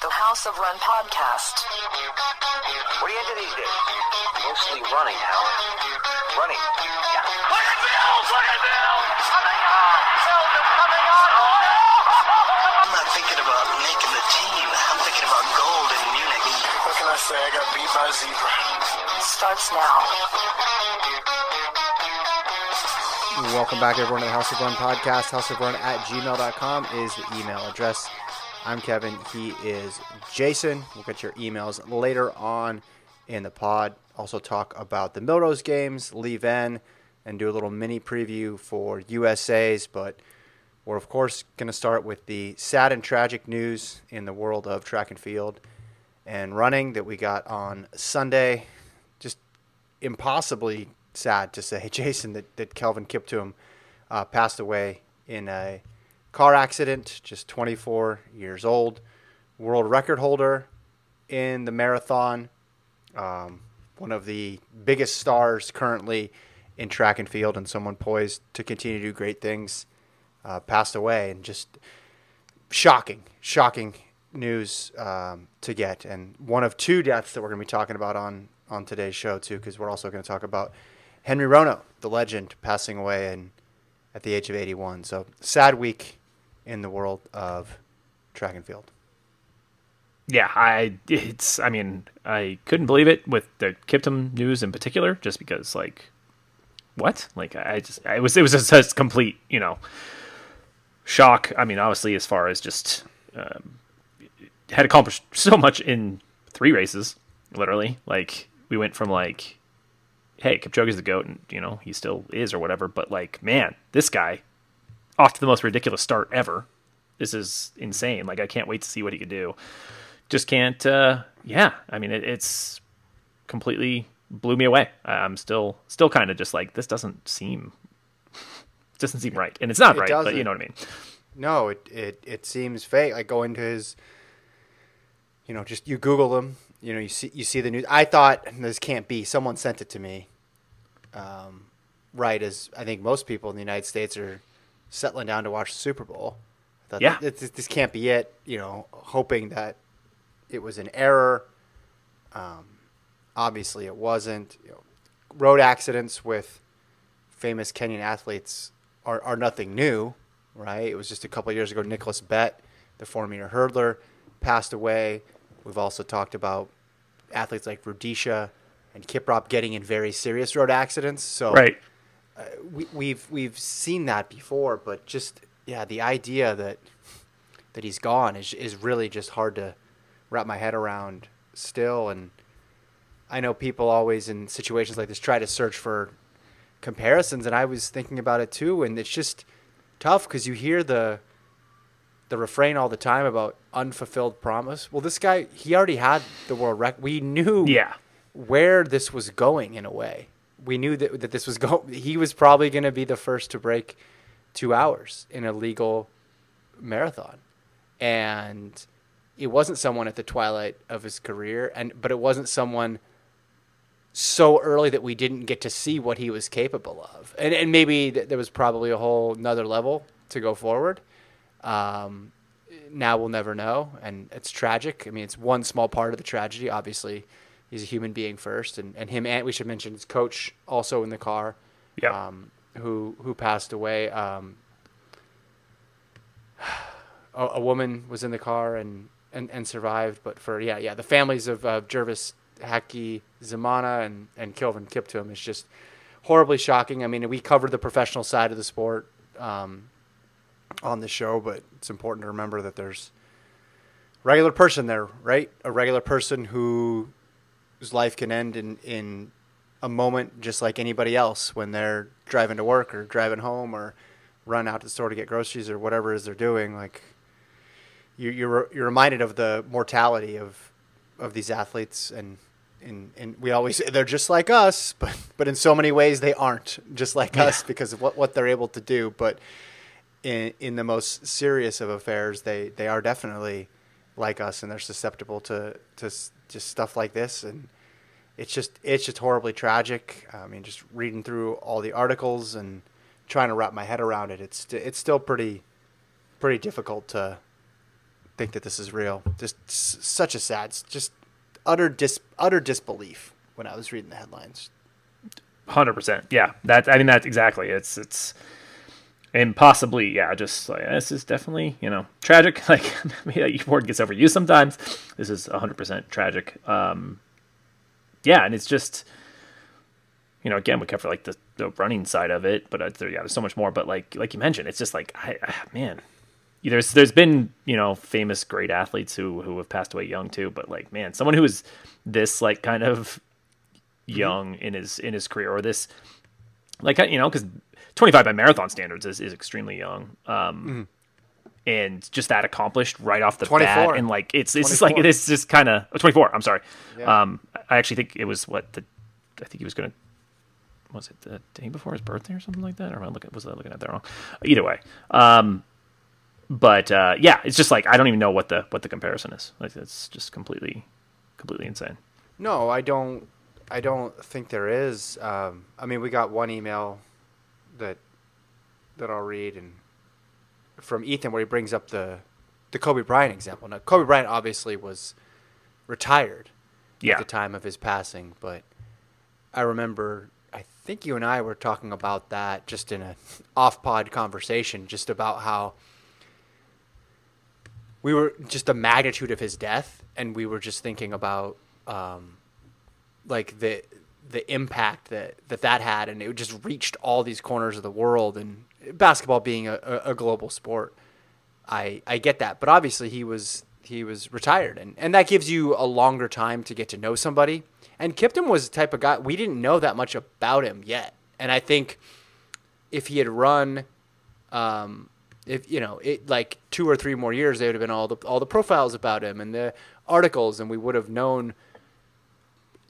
The House of Run podcast. What are you into these days? Mostly running, Howard. Running. Yeah. Look at Mills! Look at Mills! Coming on! Mills coming on! Oh! I'm not thinking about making the team. I'm thinking about gold in Munich. What can I say? I got beat by a zebra. Starts now. Welcome back, everyone, to the House of Run podcast. House of Run at gmail.com is the email address. I'm Kevin. He is Jason. We'll get your emails later on in the pod. Also, talk about the Millrose games, Liévin, and do a little mini preview for USA's. But we're, of course, going to start with the sad and tragic news in the world of track and field and running that we got on Sunday. Just impossibly sad to say, Jason, that, that Kelvin Kiptum uh, passed away in a car accident, just 24 years old, world record holder in the marathon, um, one of the biggest stars currently in track and field, and someone poised to continue to do great things, uh, passed away, and just shocking, shocking news um, to get, and one of two deaths that we're going to be talking about on on today's show too, because we're also going to talk about Henry Rono, the legend, passing away and at the age of 81. So sad week in the world of track and field. Yeah, I it's I mean, I couldn't believe it with the Kiptum news in particular, just because like what? Like I just it was it was just a complete, you know, shock. I mean, obviously as far as just um, had accomplished so much in three races, literally. Like we went from like hey, Kipchoge's the goat, and you know he still is or whatever. But like, man, this guy off to the most ridiculous start ever. This is insane. Like, I can't wait to see what he could do. Just can't. uh Yeah, I mean, it, it's completely blew me away. I'm still still kind of just like this doesn't seem doesn't seem right, and it's not It right. But doesn't. you know what I mean. No, it, it, it seems fake. Like going to his, you know, just you Google him. You know, you see you see the news. I thought this can't be. Someone sent it to me. Um, right as I think most people in the United States are settling down to watch the Super Bowl. I thought Yeah. this, this can't be it. You know, hoping that it was an error. Um, obviously, it wasn't. You know, road accidents with famous Kenyan athletes are, are nothing new, right? It was just a couple of years ago. Nicholas Bett, the four meter hurdler, passed away. We've also talked about athletes like Rudisha and Kiprop getting in very serious road accidents. So Right. Uh, we, we've we've seen that before, but just yeah, the idea that that he's gone is is really just hard to wrap my head around still. And I know people always in situations like this try to search for comparisons, and I was thinking about it too. And it's just tough because you hear the the refrain all the time about unfulfilled promise. Well, this guy he already had the world record. We knew Yeah. where this was going in a way. We knew that, that this was go. He was probably going to be the first to break two hours in a legal marathon, and it wasn't someone at the twilight of his career, and but it wasn't someone so early that we didn't get to see what he was capable of, and and maybe th- there was probably a whole another level to go forward. Um, now we'll never know, and it's tragic. I mean, it's one small part of the tragedy. Obviously, he's a human being first, and, and him and we should mention his coach also in the car, Yeah. um, who who passed away. Um, a, a woman was in the car and, and, and survived, but for yeah yeah the families of uh, Jervis Hackey Zamana and and Kelvin Kiptum is just horribly shocking. I mean, we covered the professional side of the sport. Um, on the show, but it's important to remember that there's a regular person there, right? A regular person who whose life can end in in a moment just like anybody else when they're driving to work or driving home or run out to the store to get groceries or whatever it is they're doing. Like you, you're you're reminded of the mortality of of these athletes and. And, and we always they're just like us, but but in so many ways they aren't just like us because of what, what they're able to do. But in in the most serious of affairs, they they are definitely like us, and they're susceptible to to just stuff like this, and it's just it's just horribly tragic. I mean, just reading through all the articles and trying to wrap my head around it, it's it's still pretty pretty difficult to think that this is real. Just such a sad, just utter dis utter disbelief when I was reading the headlines. Hundred percent. Yeah, that. I mean, that's exactly. It's it's, and possibly, yeah. Just like this is definitely you know tragic. Like maybe that word gets overused sometimes. This is hundred percent tragic. Um, yeah, and it's just, you know, again we cover like the, the running side of it, but uh, there, yeah, there's so much more. But like like you mentioned, it's just like I, I man, there's there's been you know famous great athletes who who have passed away young too, but like man, someone who is this like kind of young in his in his career or this like you know because 25 by marathon standards is, is extremely young um and just that accomplished right off the 24. bat and like it's it's just like it is just kind of 24 i'm sorry Yeah. um i actually think it was what the i think he was gonna was it the day before his birthday or something like that or am i looking was i looking at that wrong either way um but uh yeah it's just like i don't even know what the what the comparison is like it's just completely completely insane No, I don't. I don't think there is. Um, I mean, we got one email that that I'll read and from Ethan where he brings up the the Kobe Bryant example. Now, Kobe Bryant obviously was retired yeah at the time of his passing, but I remember. I think you and I were talking about that just in a off pod conversation, just about how we were just the magnitude of his death, and we were just thinking about um, like the the impact that, that that had, and it just reached all these corners of the world. And basketball being a, a, global sport, I I get that, but obviously he was he was retired, and and that gives you a longer time to get to know somebody. And Kiptum was the type of guy we didn't know that much about him yet, and I think if he had run um, if you know it like two or three more years, there would have been all the all the profiles about him and the articles, and we would have known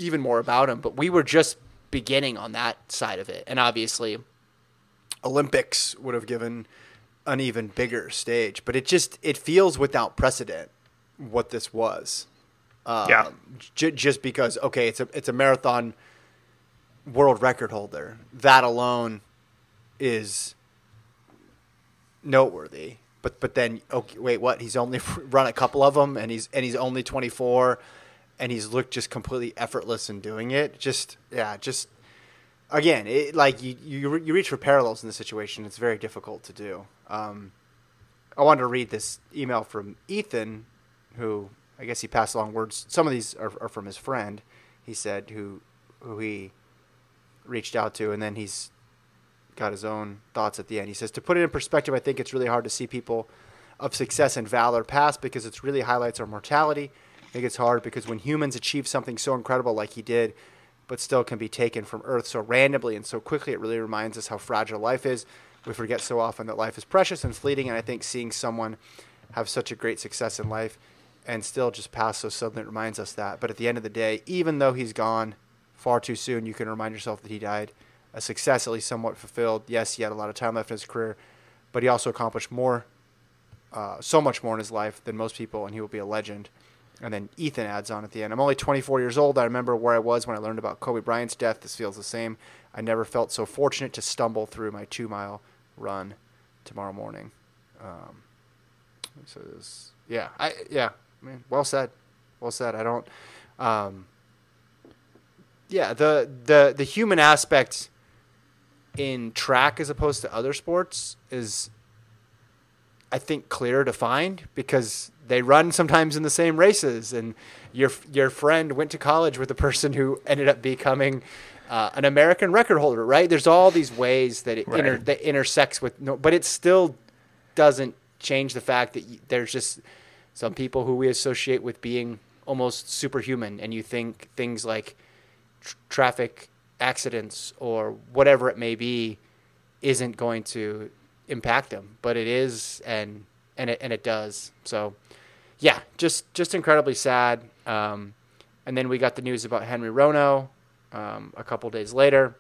even more about him. But we were just beginning on that side of it, and obviously, Olympics would have given an even bigger stage. But it just it feels without precedent what this was. Um, Yeah. j- just because okay, it's a it's a marathon world record holder. That alone is noteworthy. But but then okay, wait, what? He's only run a couple of them, and he's and he's only 24, and he's looked just completely effortless in doing it. Just yeah, just again, it, like you you you reach for parallels in the situation. It's very difficult to do. Um, I wanted to read this email from Ethan, who I guess he passed along words. Some of these are, are from his friend. He said who who he reached out to, and then he's got his own thoughts at the end. He says, To put it in perspective, I think it's really hard to see people of success and valor pass because it really highlights our mortality. I think it's hard because when humans achieve something so incredible like he did, but still can be taken from Earth so randomly and so quickly, it really reminds us how fragile life is. We forget so often that life is precious and fleeting, and I think seeing someone have such a great success in life and still just pass so suddenly it reminds us that. But at the end of the day, even though he's gone far too soon, you can remind yourself that he died a success, at least somewhat fulfilled. Yes, he had a lot of time left in his career, but he also accomplished more, uh, so much more in his life than most people, and he will be a legend. And then Ethan adds on at the end I'm only 24 years old. I remember where I was when I learned about Kobe Bryant's death. This feels the same. I never felt so fortunate to stumble through my two mile run tomorrow morning. Um, so this, yeah, I, yeah, I mean, well said. Well said. I don't, um, yeah, the, the, the human aspect in track as opposed to other sports is I think clearer to find because they run sometimes in the same races and your your friend went to college with a person who ended up becoming uh, an American record holder right there's all these ways that it Right. inter, that intersects with no but it still doesn't change the fact that y- there's just some people who we associate with being almost superhuman and you think things like tr- traffic accidents or whatever it may be isn't going to impact them, but it is, and and it and it does. So, yeah, just just incredibly sad. Um, and then we got the news about Henry Rono um, a couple days later.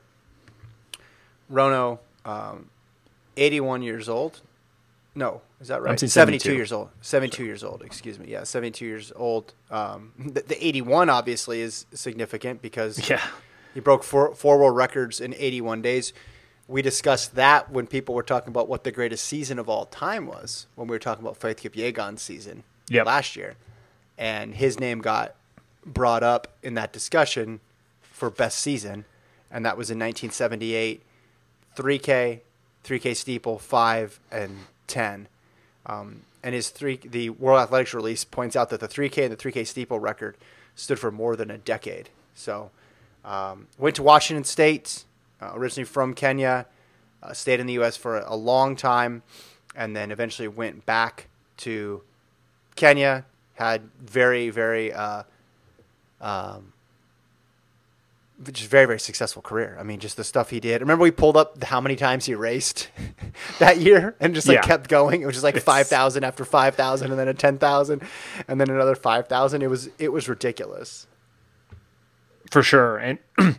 Rono, um, 81 years old. No, is that right? 72 72. years old. 72 years old, excuse me. Yeah, 72 years old. Um, the, the 81 obviously is significant because yeah he broke four, four world records in 81 days. We discussed that when people were talking about what the greatest season of all time was, when we were talking about Faith Kipyegon's season. Yep. last year, and his name got brought up in that discussion for best season, and that was in 1978, 3K, 3K steeple, five and ten. Um, and his three, the World Athletics release points out that the 3K and the 3K steeple record stood for more than a decade. So, um, went to Washington State, uh, originally from Kenya, uh, stayed in the U.S. for a long time, and then eventually went back to Kenya. Had very, very, uh, um, just very, very successful career. I mean, just the stuff he did. Remember, we pulled up how many times he raced that year, and just like Yeah. kept going. It was just like five thousand after five thousand, and then a ten thousand, and then another five thousand. It was, it was ridiculous. for sure. And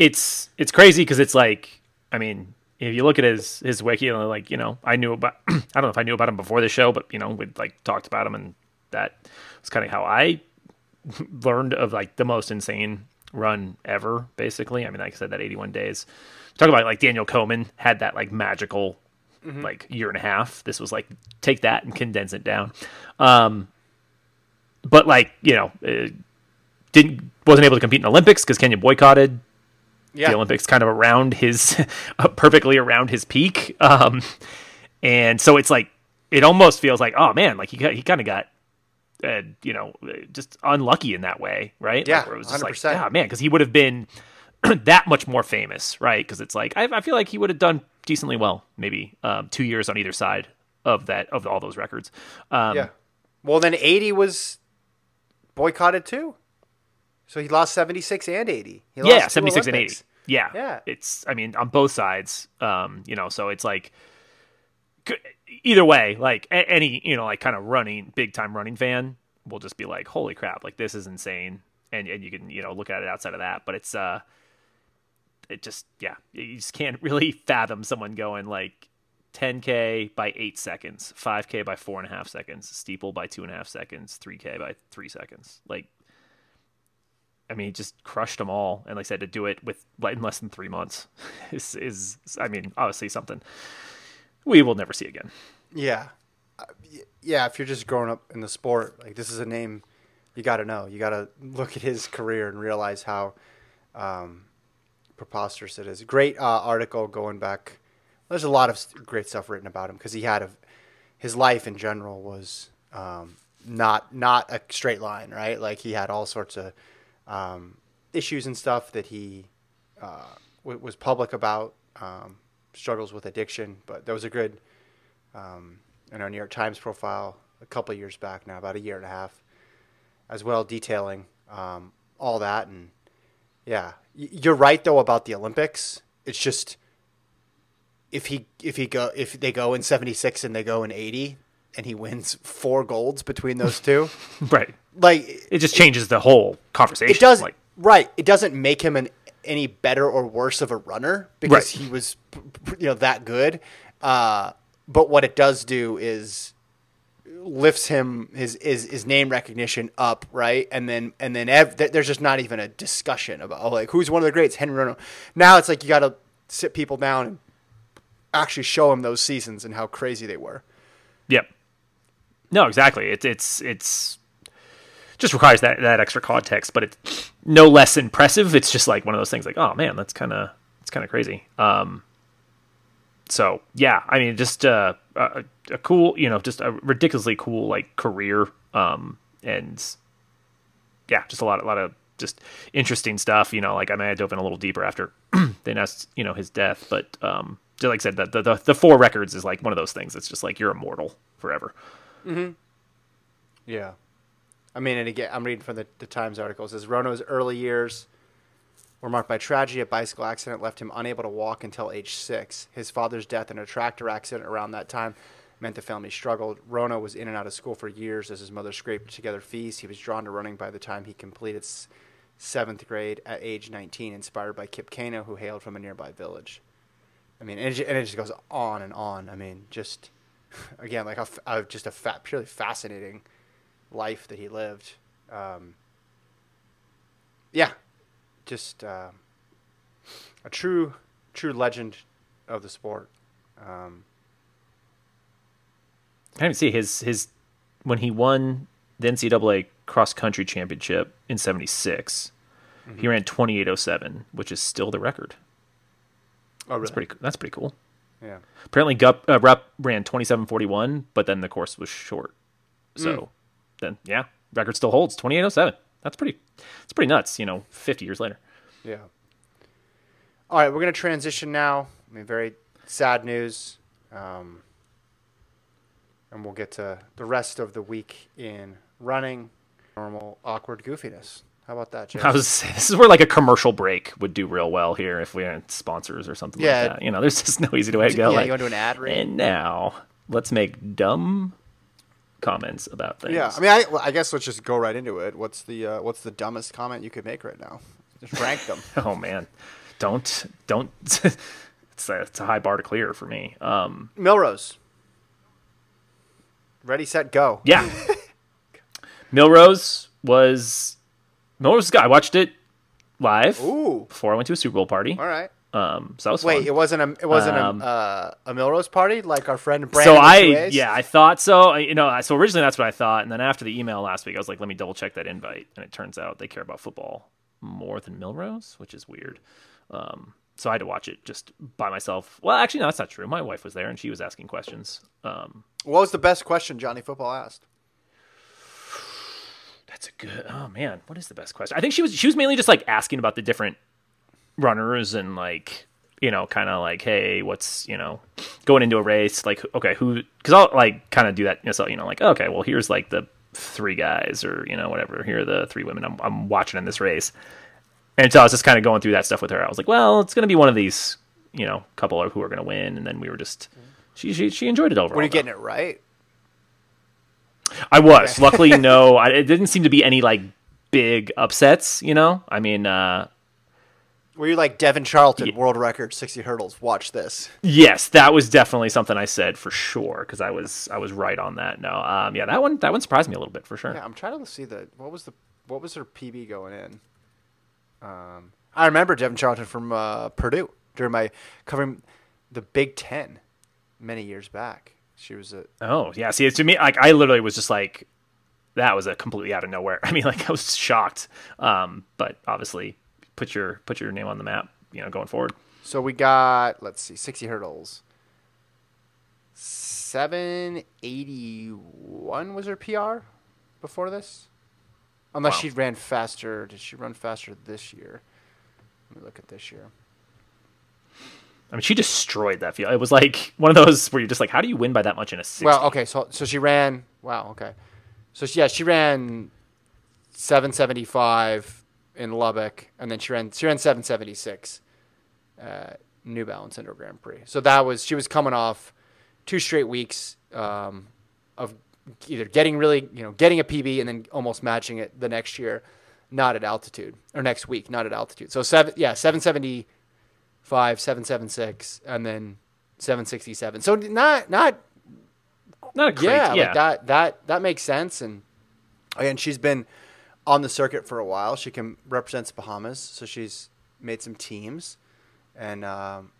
it's it's crazy because it's like, I mean, if you look at his his wiki, like you know, I knew about. I don't know if I knew about him before the show, but you know, we'd like talked about him, and that was kind of how I learned of like the most insane run ever. Basically, I mean, like I said, that 81 days. Talk about like Daniel Komen had that like magical like year and a half. This was like take that and condense it down. Um, but like you know, didn't wasn't able to compete in Olympics because Kenya boycotted Yeah, the Olympics kind of around his perfectly around his peak. Um, and so it's like it almost feels like oh man, like he got, he kind of got uh, you know just unlucky in that way, right? Yeah, like, it was just like 100%. yeah man, because he would have been that much more famous, right? Because it's like I, I feel like he would have done decently well, maybe um, two years on either side of that of all those records. Um, yeah. Well, then eighty was boycotted too. So he lost seventy six and eighty. He yeah, lost 76 and 80. Yeah. Yeah. It's, I mean, on both sides, um, you know, so it's like, either way, like any, you know, like kind of running, big time running fan will just be like, holy crap, like this is insane. And, and you can, you know, look at it outside of that, but it's, uh, it just, yeah, you just can't really fathom someone going like 10K by eight seconds, 5K by four and a half seconds, steeple by two and a half seconds, 3K by three seconds. Like, I mean, he just crushed them all, and like I said, to do it with in less than three months is is I mean, obviously something we will never see again. Yeah, Uh, yeah. If you're just growing up in the sport, like this is a name you got to know. You got to look at his career and realize how um, preposterous it is. Great uh, article going back. There's a lot of great stuff written about him because he had a his life in general was um, not not a straight line, right? Like he had all sorts of um, issues and stuff that he uh, w- was public about. Um, struggles with addiction, but there was a good um, in our New York Times profile a couple years back now, about a year and a half, as well, detailing um, all that. And yeah, you're right though about the Olympics. It's just if he if he go if they go in 76 and they go in 80 and he wins four golds between those two, Right. like It just changes the whole conversation. it does Like, right. It doesn't make him an any better or worse of a runner because Right. he was you know that good. Uh, but what it does do is lifts him his his, his name recognition up right and then and then ev- there's just not even a discussion about oh, like who's one of the greats henry Rono. now it's like you got to sit people down and actually show them those seasons and how crazy they were Yep. No, exactly. It's it's it's just requires that that extra context, but it's no less impressive. It's just like one of those things like, oh man, that's kind of it's kind of crazy. Um so yeah, I mean, just uh, a, a cool, you know, just a ridiculously cool like career, um, and yeah, just a lot, a lot of just interesting stuff. You know, like I mean, I dove in a little deeper after they announced, you know, his death, but um, like I said, the, the the four records is like one of those things. It's just like you're immortal forever. Mm-hmm. Yeah. I mean, and again, I'm reading from the, the Times article. It says Rono's early years were marked by tragedy. A bicycle accident left him unable to walk until age six. His father's death in a tractor accident around that time meant the family struggled. Rono was in and out of school for years as his mother scraped together fees. He was drawn to running by the time he completed seventh grade at age 19, inspired by Kip Keino, who hailed from a nearby village. I mean, and it, and it just goes on and on. I mean, just again, like a, a- just a purely fascinating life that he lived. Um, yeah, just uh, a true, true legend of the sport. Um, I didn't see his his when he won the NCAA cross country championship in '76, he ran 28:07, which is still the record. Oh, really? That's pretty. That's pretty cool. Yeah. Apparently, Gup, uh, Rupp ran 27:41, but then the course was short. So then, yeah, record still holds 28:07. That's pretty. It's pretty nuts. You know, 50 years later. Yeah. All right, we're going to transition now. I mean, very sad news. Um, and we'll get to the rest of the week in running. Normal, awkward goofiness. How about that, Jason? I was saying, this is where like a commercial break would do real well here if we had sponsors or something Yeah. like that. You know, there's just no easy way to go. Yeah, like, you wanna do an ad read? And now let's make dumb comments about things. Yeah, I mean, I, well, I guess let's just go right into it. What's the uh, what's the dumbest comment you could make right now? Just rank them. oh man, don't don't. it's a, it's a high bar to clear for me. Um, Millrose. Ready, set, go. yeah, Millrose was Millrose. was good. I watched it live Ooh. before I went to a Super Bowl party. All right. Um, so that was Wait, fun. it wasn't a it wasn't Um, a uh, a Millrose party like our friend Brandon. so I yeah I thought so I- you know so originally that's what I thought and then after the email last week I was like let me double check that invite and it turns out they care about football more than Millrose which is weird um, so I had to watch it just by myself well actually no that's not true my wife was there and she was asking questions um, What was the best question Johnny Football asked? That's a good oh man what is the best question I think she was she was mainly just like asking about the different runners and like you know kind of like hey what's you know going into a race like okay who because i'll like kind of do that yourself you know like okay well here's like the three guys or you know whatever here are the three women i'm, I'm watching in this race and so i was just kind of going through that stuff with her i was like well it's going to be one of these you know couple who are going to win and then we were just she, she she enjoyed it overall Were you though. getting it right? I was. Luckily, no. I, it didn't seem to be any like big upsets. You know, I mean, uh, Were you like Devynne Charlton, world record, sixty hurdles? Watch this. yes, that was definitely something I said for sure because I was I was right on that. No, um, yeah, that one that one surprised me a little bit for sure. Yeah, I'm trying to see the what was the what was her PB going in. Um, I remember Devynne Charlton from uh, Purdue during my covering the Big Ten many years back. She was a Oh, yeah. See, to me, like I literally was just like, that was a completely out of nowhere. I mean, like I was shocked. Um, but obviously, put your put your name on the map. You know, going forward. So we got let's see, sixty hurdles. Seven eighty one was her PR before this, unless Wow. she ran faster. Did she run faster this year? Let me look at this year. I mean, she destroyed that field. It was like one of those where you're just like, how do you win by that much in a 60? Well, okay, so so she ran. Wow, okay. So she, yeah, she ran seven seventy five in Lubbock, and then she ran she ran seven seventy six, uh, New Balance Indoor Grand Prix. So that was she was coming off two straight weeks um, of either getting really you know getting a PB and then almost matching it the next year, not at altitude or next week, not at altitude. So seven yeah seven seventy five, seven seven six, and then seven sixty seven. So not not Not a crazy, yeah, yeah. like that that that makes sense. And again, she's been on the circuit for a while. She can represents Bahamas, so she's made some teams, and um,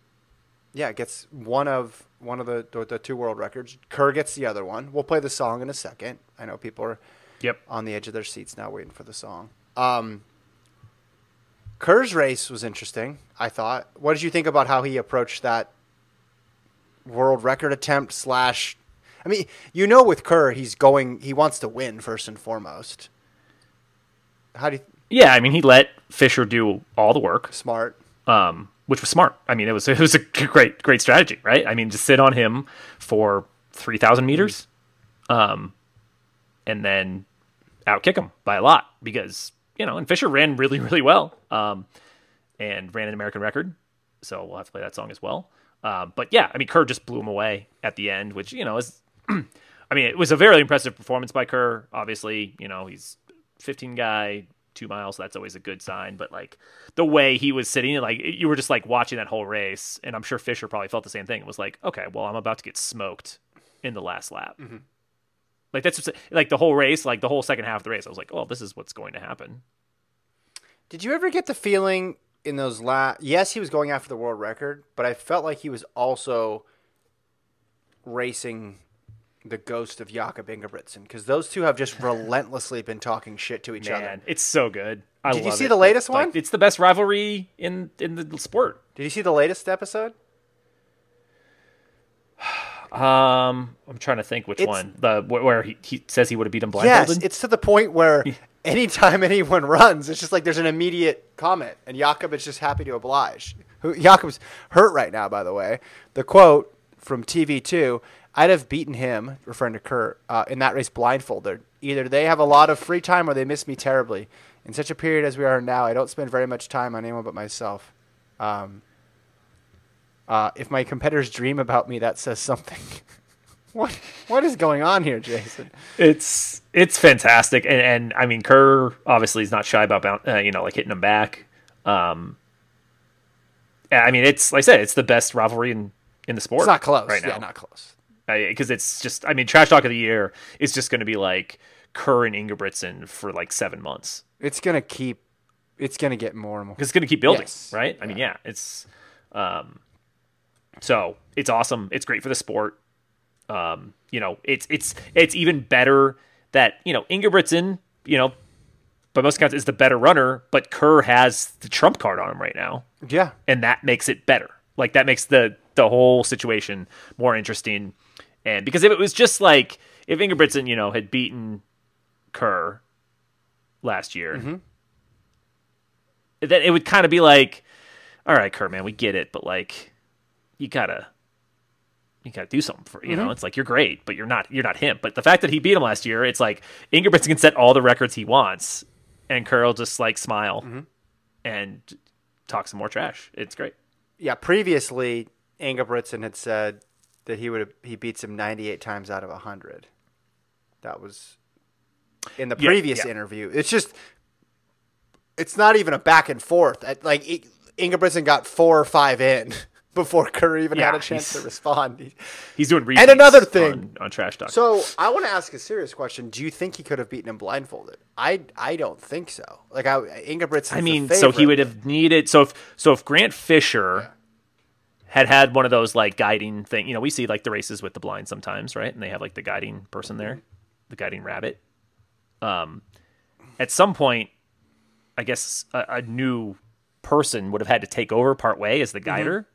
yeah, gets one of one of the, the the two world records. Kerr gets the other one. We'll play the song in a second. I know people are Yep. on the edge of their seats now, waiting for the song. Um, Kerr's race was interesting. I thought. What did you think about how he approached that world record attempt slash? I mean, you know, with Kerr, he's going. He wants to win first and foremost. How do you Yeah, I mean, he let Fisher do all the work, smart? um, which was smart. I mean, it was it was a great great strategy, right? I mean, just sit on him for three thousand meters, um, and then outkick him by a lot because you know, and Fisher ran really really well, um, and ran an American record. So we'll have to play that song as well. Um, but yeah, I mean, Kerr just blew him away at the end, which you know is, I mean, it was a very impressive performance by Kerr. Obviously, you know, he's 15 guy, two miles. So that's always a good sign. But like the way he was sitting, like you were just like watching that whole race, and I'm sure Fisher probably felt the same thing. It was like, okay, well, I'm about to get smoked in the last lap. Like that's like the whole race, like the whole second half of the race. I was like, oh, this is what's going to happen. Did you ever get the feeling in those last? Yes, he was going after the world record, but I felt like he was also racing the ghost of Jakob Ingebrigtsen because those two have just relentlessly been talking shit to each other. It's so good. I Did you see it. the latest Like, one? It's the best rivalry in in the sport. Did you see the latest episode? Um, I'm trying to think which It's- one. The where he, he says he would have beat him Yes, it's to the point where anytime anyone runs, it's just like there's an immediate comment, and Jakob is just happy to oblige. Who Jakob's hurt right now, by the way. The quote from TV2: "I'd have beaten him," referring to Kerr, uh, in that race blindfolded. Either they have a lot of free time or they miss me terribly. In such a period as we are now, I don't spend very much time on anyone but myself. Um, uh, if my competitors dream about me, that says something. what what is going on here, Jason? It's it's fantastic, and, and I mean Kerr obviously is not shy about uh, you know like hitting him back. Um, I mean it's like I said, it's the best rivalry in in the sport. It's not close. right now Yeah, not close. because it's just I mean trash talk of the year is just going to be like Kerr and Ingebrigtsen for like seven months. It's gonna keep. It's gonna get more and more. it's going to keep building, Yes. right? I mean, yeah, it's um, so it's awesome. It's great for the sport. Um, you know, it's it's it's even better that you know Ingebrigtsen, you know, by most accounts is the better runner, but Kerr has the trump card on him right now, Yeah, and that makes it better. Like that makes the the whole situation more interesting. And because if it was just like if Ingebrigtsen, you know, had beaten Kerr last year, Mm-hmm. then it would kind of be like, all right, Kerr, man, we get it, but like, you gotta, you gotta do something for you Mm-hmm. know. It's like you're great, but you're not you're not him. But the fact that he beat him last year, it's like Ingebrigtsen can set all the records he wants, and Kerr just like smile Mm-hmm. and talk some more trash. It's great. yeah. Previously, Ingebrigtsen had said that he would have he beats him 98 times out of 100. That was in the Yeah, previous yeah. interview. It's just it's not even a back and forth. Like I- Ingebrigtsen got four or five in before Kerr even had a chance to respond. He's doing And another thing. on, on trash talk. So I want to ask a serious question. Do you think he could have beaten him blindfolded? I I don't think so. Like I Ingebrigtsen. I mean, so he would have needed so if so if Grant Fisher had had one of those like guiding thing, you know, we see like the races with the blind sometimes, right? And they have like the guiding person there, the guiding rabbit. Um, at some point, I guess a, a new person would have had to take over part way as the guider,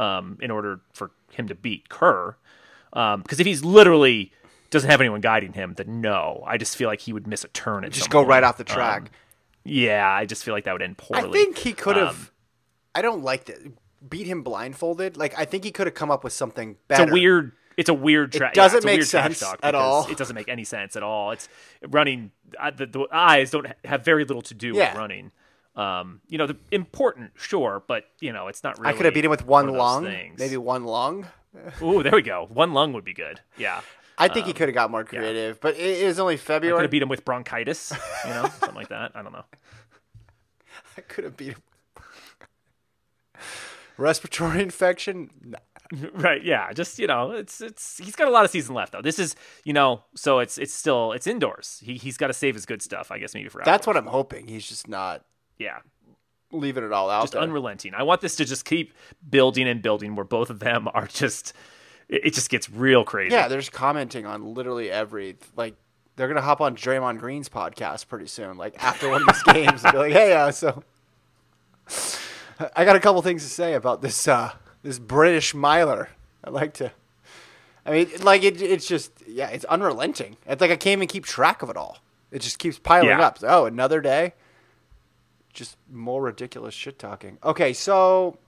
um, in order for him to beat Kerr. Um, because if he's literally doesn't have anyone guiding him, then no, I just feel like he would miss a turn. At just go right off the track. Um, yeah, I just feel like that would end poorly. I think he could have. Um, I don't like that. Beat him blindfolded. Like I think he could have come up with something better. it's a weird. It's a weird. track. It doesn't yeah, make sense at all. It doesn't make any sense at all. It's running. Uh, the, the eyes don't have very little to do Yeah. with running. Um, you know, the important, sure, but you know, it's not really. I could have beat him with one those lung, things. maybe one lung. Ooh, there we go. One lung would be good. Yeah, I think he could have got more creative, but it, it was only February. I could have beat him with bronchitis. You know, something like that. I don't know. I could have beat him. Respiratory infection. Nah. right yeah just you know it's it's he's got a lot of season left though this is you know so it's it's still it's indoors he, he's got to save his good stuff i guess maybe for That's what I'm hoping. He's just not yeah leaving it all out just there. unrelenting i want this to just keep building and building where both of them are just it, just gets real crazy yeah, they're just commenting on literally every like. They're gonna hop on Draymond Green's podcast pretty soon, like after one of these games, and be like, "Hey, uh, so I got a couple things to say about this uh, this British miler. I'd like to. I mean, like it, it's just yeah, it's unrelenting. It's like I can't even keep track of it all. It just keeps piling Yeah. up. Oh, another day. Just more ridiculous shit talking. Okay, so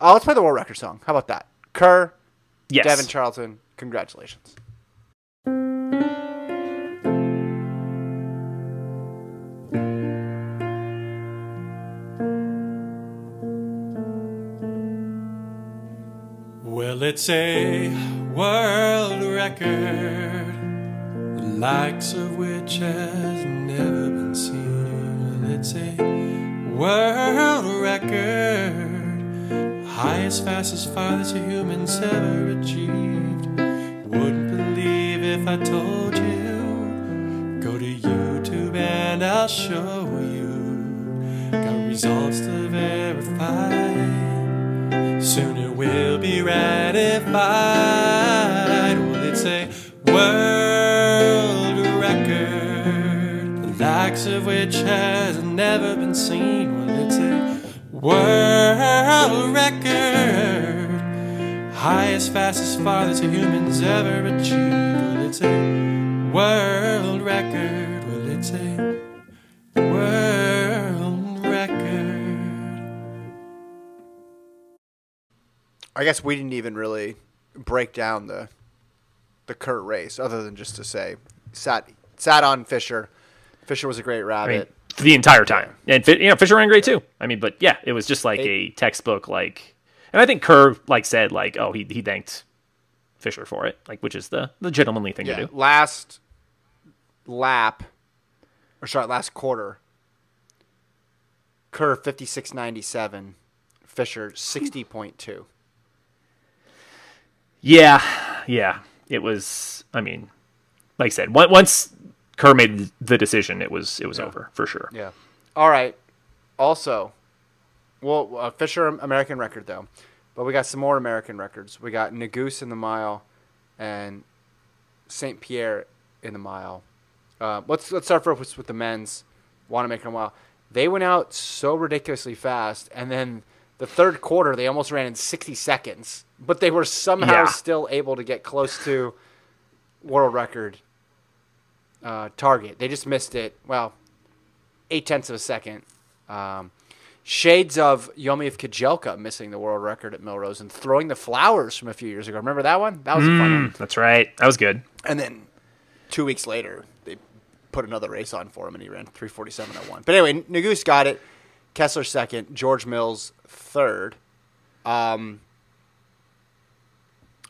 uh, let's play the world record song. How about that? Kerr, yes Devynne Charlton, congratulations. Well, it's a world record, the likes of which has never been It's a world record, highest, fastest, farthest a human's ever achieved. Wouldn't believe if I told you. Go to YouTube and I'll show you. Got results to verify. Soon it will be ratified. Likes of which has never been seen. Well, it's a world record. Highest, fastest, farthest a human's ever achieved. Well, it's a world record. Well, it's a world record. I guess we didn't even really break down the the Kerr race, other than just to say sat sat on Fisher. Fisher was a great I mean, rabbit. the entire time, and you know Fisher ran great too. I mean, but yeah, it was just like a textbook like, and I think Kerr like said like, oh, he he thanked Fisher for it, like which is the the gentlemanly thing yeah, to do. last lap, or sorry, last quarter. Kerr fifty six ninety seven, Fisher sixty point two. Yeah, yeah, it was. I mean, like I said, once Kerr made the decision, it was it was over for sure. Yeah. All right. Also, well, uh, Fisher American record though, but we got some more American records. We got Nuguse in the mile, and Saint Pierre in the mile. Uh, let's let's start first with, the men's. Want to make it a mile. They went out so ridiculously fast, and then the third quarter they almost ran in sixty seconds, but they were somehow Yeah. still able to get close to world record uh, target. They just missed it. Well, eight tenths of a second. Um, shades of Yomif Kejelcha missing the world record at Millrose and throwing the flowers from a few years ago. Remember that one? That was a fun one. That's right. That was good. And then two weeks later, they put another race on for him, and he ran 347.01. But anyway, Nuguse got it. Kessler second. George Mills third. Um,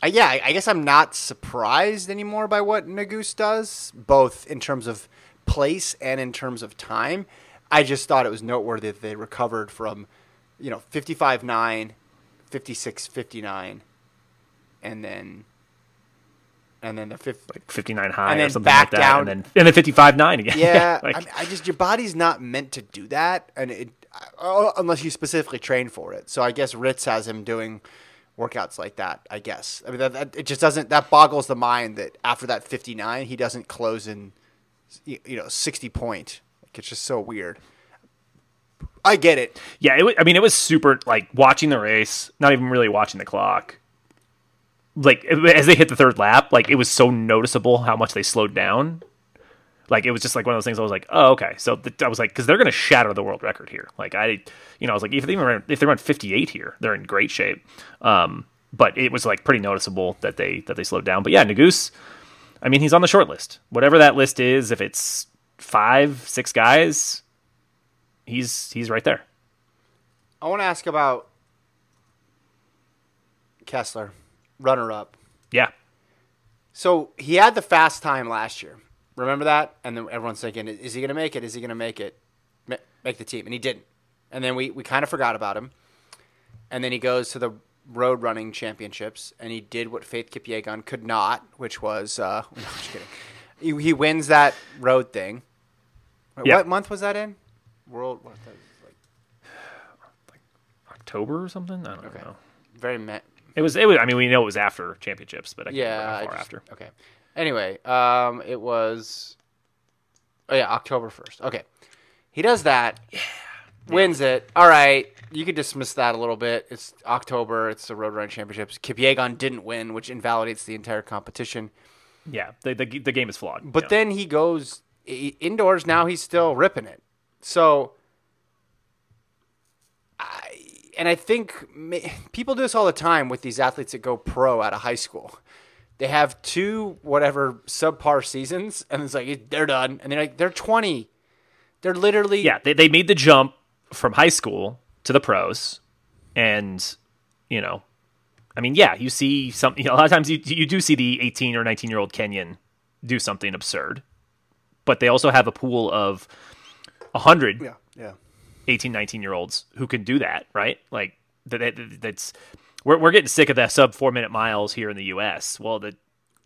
uh, yeah, I, I guess I'm not surprised anymore by what Nuguse does, both in terms of place and in terms of time. I just thought it was noteworthy that they recovered from, you know, 55.9, 56.59, and then and then the fifth. Like 59 high And or then something back like that, down. and then and then 55 nine again. Yeah, like, I, mean, I just your body's not meant to do that, and it uh, unless you specifically train for it. So I guess Ritz has him doing workouts like that. I guess. I mean, that, that it just doesn't that boggles the mind that after that fifty nine he doesn't close in, you know, sixty point. Like it's just so weird. I get it. Yeah, it was, I mean, it was super like watching the race, not even really watching the clock. Like as they hit the third lap, like it was so noticeable how much they slowed down. Like it was just like one of those things. I was like, oh okay. So th- I was like, because they're going to shatter the world record here. Like I, you know, I was like, if they even run, if they run 58 here, they're in great shape. Um, but it was like pretty noticeable that they that they slowed down. But yeah, Nuguse, I mean, he's on the short list. Whatever that list is, if it's five, six guys, he's he's right there. I want to ask about Kessler, runner up. Yeah. So he had the fast time last year. Remember that? And then everyone's thinking, is he going to make it? Is he going to make it? Ma- Make the team? And he didn't. And then we, we kind of forgot about him. And then he goes to the road running championships and he did what Faith Kipyegon could not, which was, uh, no, just kidding. He, he wins that road thing. Wait, Yeah. What month was that in? World, what, that was like October or something. I don't Okay. know. very, me- It was. It was. I mean, we know it was after championships, but I can't Yeah, remember I how far just- after. Okay. Anyway, um, it was. Oh yeah, October first. Okay, he does that. Yeah. Wins it. All right, you could dismiss that a little bit. It's October. It's the Road Running Championships. Kipyegon didn't win, which invalidates the entire competition. Yeah, the the, the game is flawed. But yeah. then he goes i- indoors. Now he's still ripping it. So, I and I think people do this all the time with these athletes that go pro out of high school. They have two whatever subpar seasons, and it's like they're done, and they're like they're twenty. They're literally yeah, they they made the jump from high school to the pros, and you know, I mean, yeah, you see some. You know, a lot of times you you do see the eighteen or nineteen year old Kenyan do something absurd, but they also have a pool of hundred yeah yeah 18 19 year olds who can do that right like that, that- that's we're, we're getting sick of that sub four minute miles here in the us well the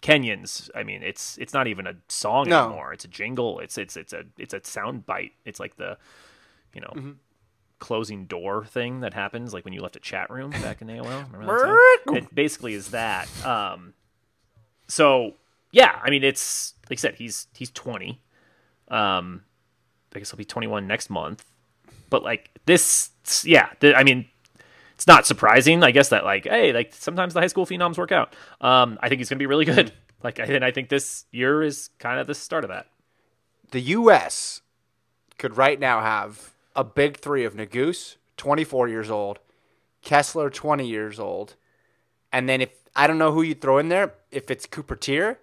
kenyans i mean it's it's not even a song No. anymore. It's a jingle. It's it's it's a it's a sound bite. It's like the you know Mm-hmm. closing door thing that happens like when you left a chat room back in aol Remember that it basically is that um so yeah i mean it's like i said he's he's 20 um I guess he'll be 21 next month. But like this, yeah, I mean, it's not surprising, I guess that like, hey, like sometimes the high school phenoms work out. Um, I think he's gonna be really good. Like, and I think this year is kind of the start of that. The U.S. could right now have a big three of Nuguse, 24 years old, Kessler, 20 years old, and then if I don't know who you throw in there, if it's Cooper Teare,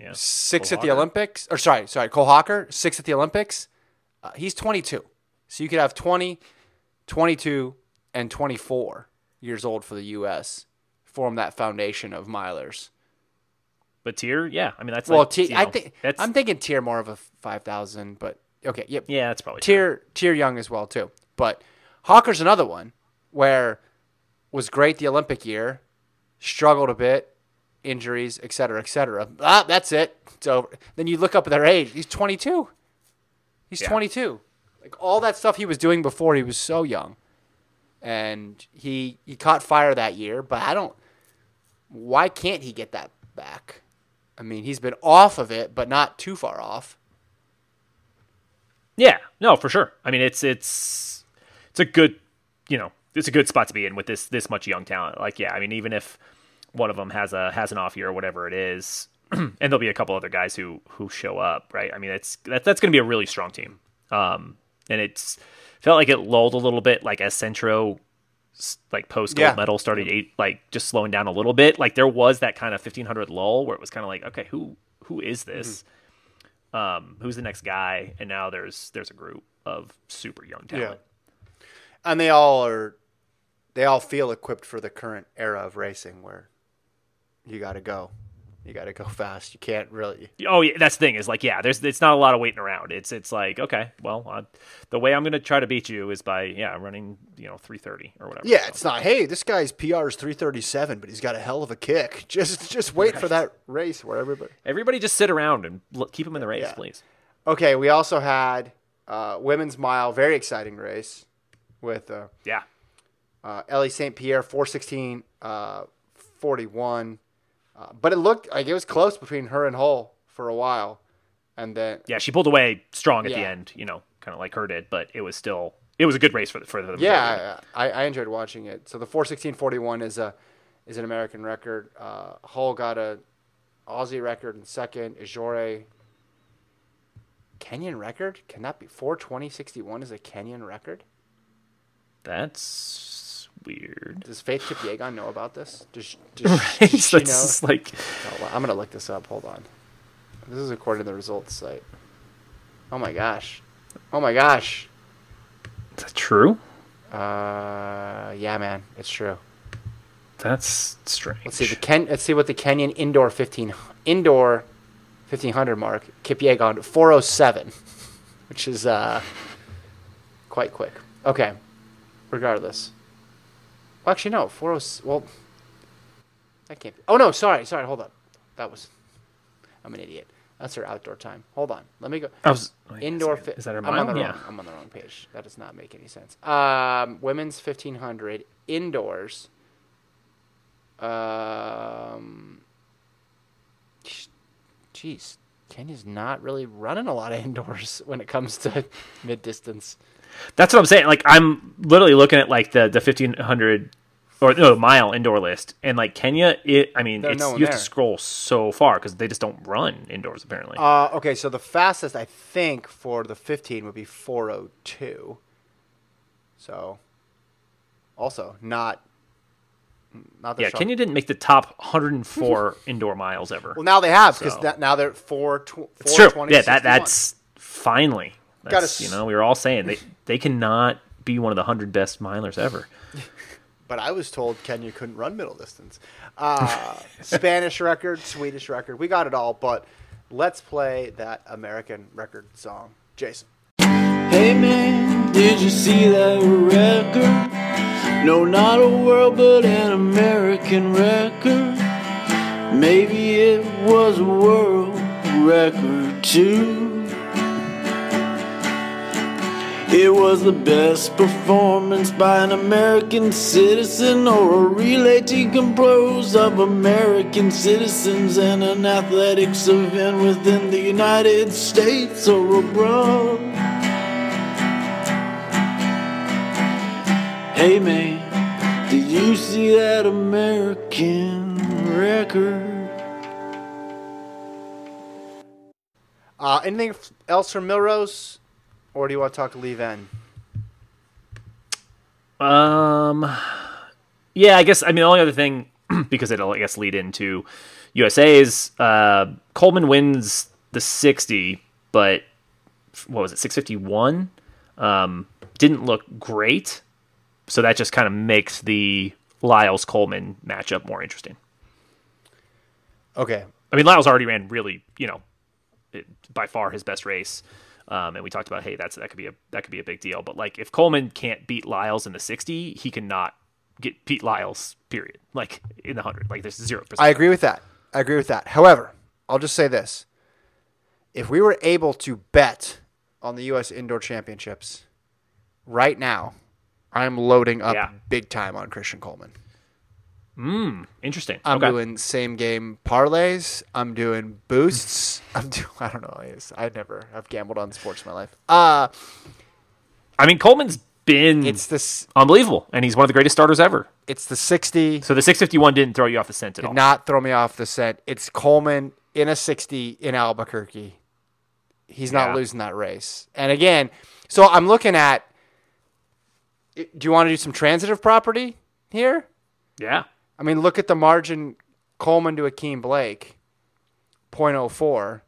Yeah, six Cole at the Hocker. Olympics, or sorry, sorry, Cole Hocker, six at the Olympics. Uh, he's 22. So you could have 20, 22, and 24 years old for the U.S. Form that foundation of milers. But Teare, yeah, I mean that's Well, like, T- you I think that's I'm thinking Teare more of a 5,000, but okay, yep. yeah, that's probably true. Teare Teare young as well too. But Hocker's another one where was great the Olympic year, struggled a bit, injuries, et cetera, et cetera. Ah, that's it. So then you look up at their age. He's 22. He's Yeah. 22. Like all that stuff he was doing before he was so young, and he he caught fire that year. But I don't. Why can't he get that back? I mean, he's been off of it, but not too far off. Yeah, no, for sure. I mean, it's it's it's a good, you know, it's a good spot to be in with this this much young talent. Like, yeah, I mean, even if one of them has a has an off year or whatever it is, and there'll be a couple other guys who who show up, right? I mean, it's that that's going to be a really strong team. Um, and it's felt like it lulled a little bit, like as Centro like post gold Yeah. medal started eight, like just slowing down a little bit. Like there was that kind of fifteen hundred lull where it was kind of like, okay, who who is this? Um, who's the next guy? And now there's there's a group of super young talent. and they all are they all feel equipped for the current era of racing where you got to go you got to go fast you can't really Oh yeah, that's the thing is like yeah, there's it's not a lot of waiting around. It's it's like okay, well, uh, the way I'm gonna try to beat you is by yeah running you know 330 or whatever. yeah So- it's not hey this guy's pr is 337 but he's got a hell of a kick just just wait for that race where everybody everybody just sit around and l- keep him in the race, Yeah. please. okay we also had uh, women's mile very exciting race with uh, Yeah, uh, Elle St. Pierre 416 uh, 41 uh, but it looked like it was close between her and Hull for a while and then yeah, she pulled away strong at the end, you know, kind of like her did, but it was still it was a good race for the for the Yeah, I, I enjoyed watching it. So the 416.41 is a is an American record. Uh, Hull got a Aussie record in second. Ajore Kenyan record? Can that be 420.61 is a Kenyan record? That's weird. Does Faith Kipyegon know about this? Does, does, Right? she know? like Oh, I'm gonna look this up. Hold on. This is according to the results site. Oh my gosh. Oh my gosh. is that true? Uh, yeah, man, it's true. That's strange. Let's see the Ken. Let's see what the Kenyan indoor 15 indoor 1500 mark. Kipyegon 407, which is uh quite quick. Okay, regardless. Actually, no. 40. Well, that can't. Be. Oh no, sorry, sorry. Hold up. That was. I'm an idiot. That's her outdoor time. Hold on. Let me go. I was wait, Indoor is, fit. is that her I'm on the yeah. wrong. I'm on the wrong page. That does not make any sense. Um, women's 1500 indoors. Um, jeez, Kenya's not really running a lot of indoors when it comes to mid distance. That's what I'm saying. Like I'm literally looking at like the the 1500 or no mile indoor list, and like Kenya, it. I mean, There's it's no you have there. to scroll so far because they just don't run indoors apparently. Uh, okay, so the fastest I think for the 15 would be 402. So, also not not the yeah, Kenya didn't make the top 104 indoor miles ever. Well, now they have because So- now they're four. Tw- it's true. 420, Yeah, that that's finally. Gotta you know, we were all saying they they cannot be one of the hundred best milers ever. But I was told Kenya couldn't run middle distance. Uh, Spanish record, Swedish record, we got it all. But let's play that American record song, Jason. Hey man, did you see that record? No, not a world, but an American record. Maybe it was a world record too. It was the best performance by an American citizen or a relay team composed of American citizens and an athletics event within the United States or abroad. Hey man, did you see that American record? Uh, anything else from Millrose, or do you want to talk to Liévin? Um, yeah, I guess. I mean, the only other thing because it'll I guess lead into USA's uh, Coleman wins the sixty, but what was it, six fifty one? Um, didn't look great, so that just kind of makes the Lyles Coleman matchup more interesting. Okay. I mean, Lyles already ran really, you know, it, by far his best race. Um, and we talked about, hey, that's that could be a that could be a big deal. But like, if Coleman can't beat Lyles in the sixty, he cannot get beat Lyles. Period. Like in the hundred, like there's zero percent. I agree with that. I agree with that. However, I'll just say this: if we were able to bet on the U.S. Indoor Championships right now, I'm loading up Yeah. big time on Christian Coleman. Interesting. I'm okay. doing same game parlays. I'm doing boosts. I'm doing. I don't know. I never. I've gambled on sports in my life. Uh I mean, Coleman's been it's this. unbelievable, and he's one of the greatest starters ever. It's the 60. So the 651 didn't throw you off the scent at all. Not throw me off the scent. It's Coleman in a 60 in Albuquerque. He's not Yeah. losing that race. And again, so I'm looking at. Do you want to do some transitive property here? yeah. I mean, look at the margin Coleman to Akeem Blake, 0.04.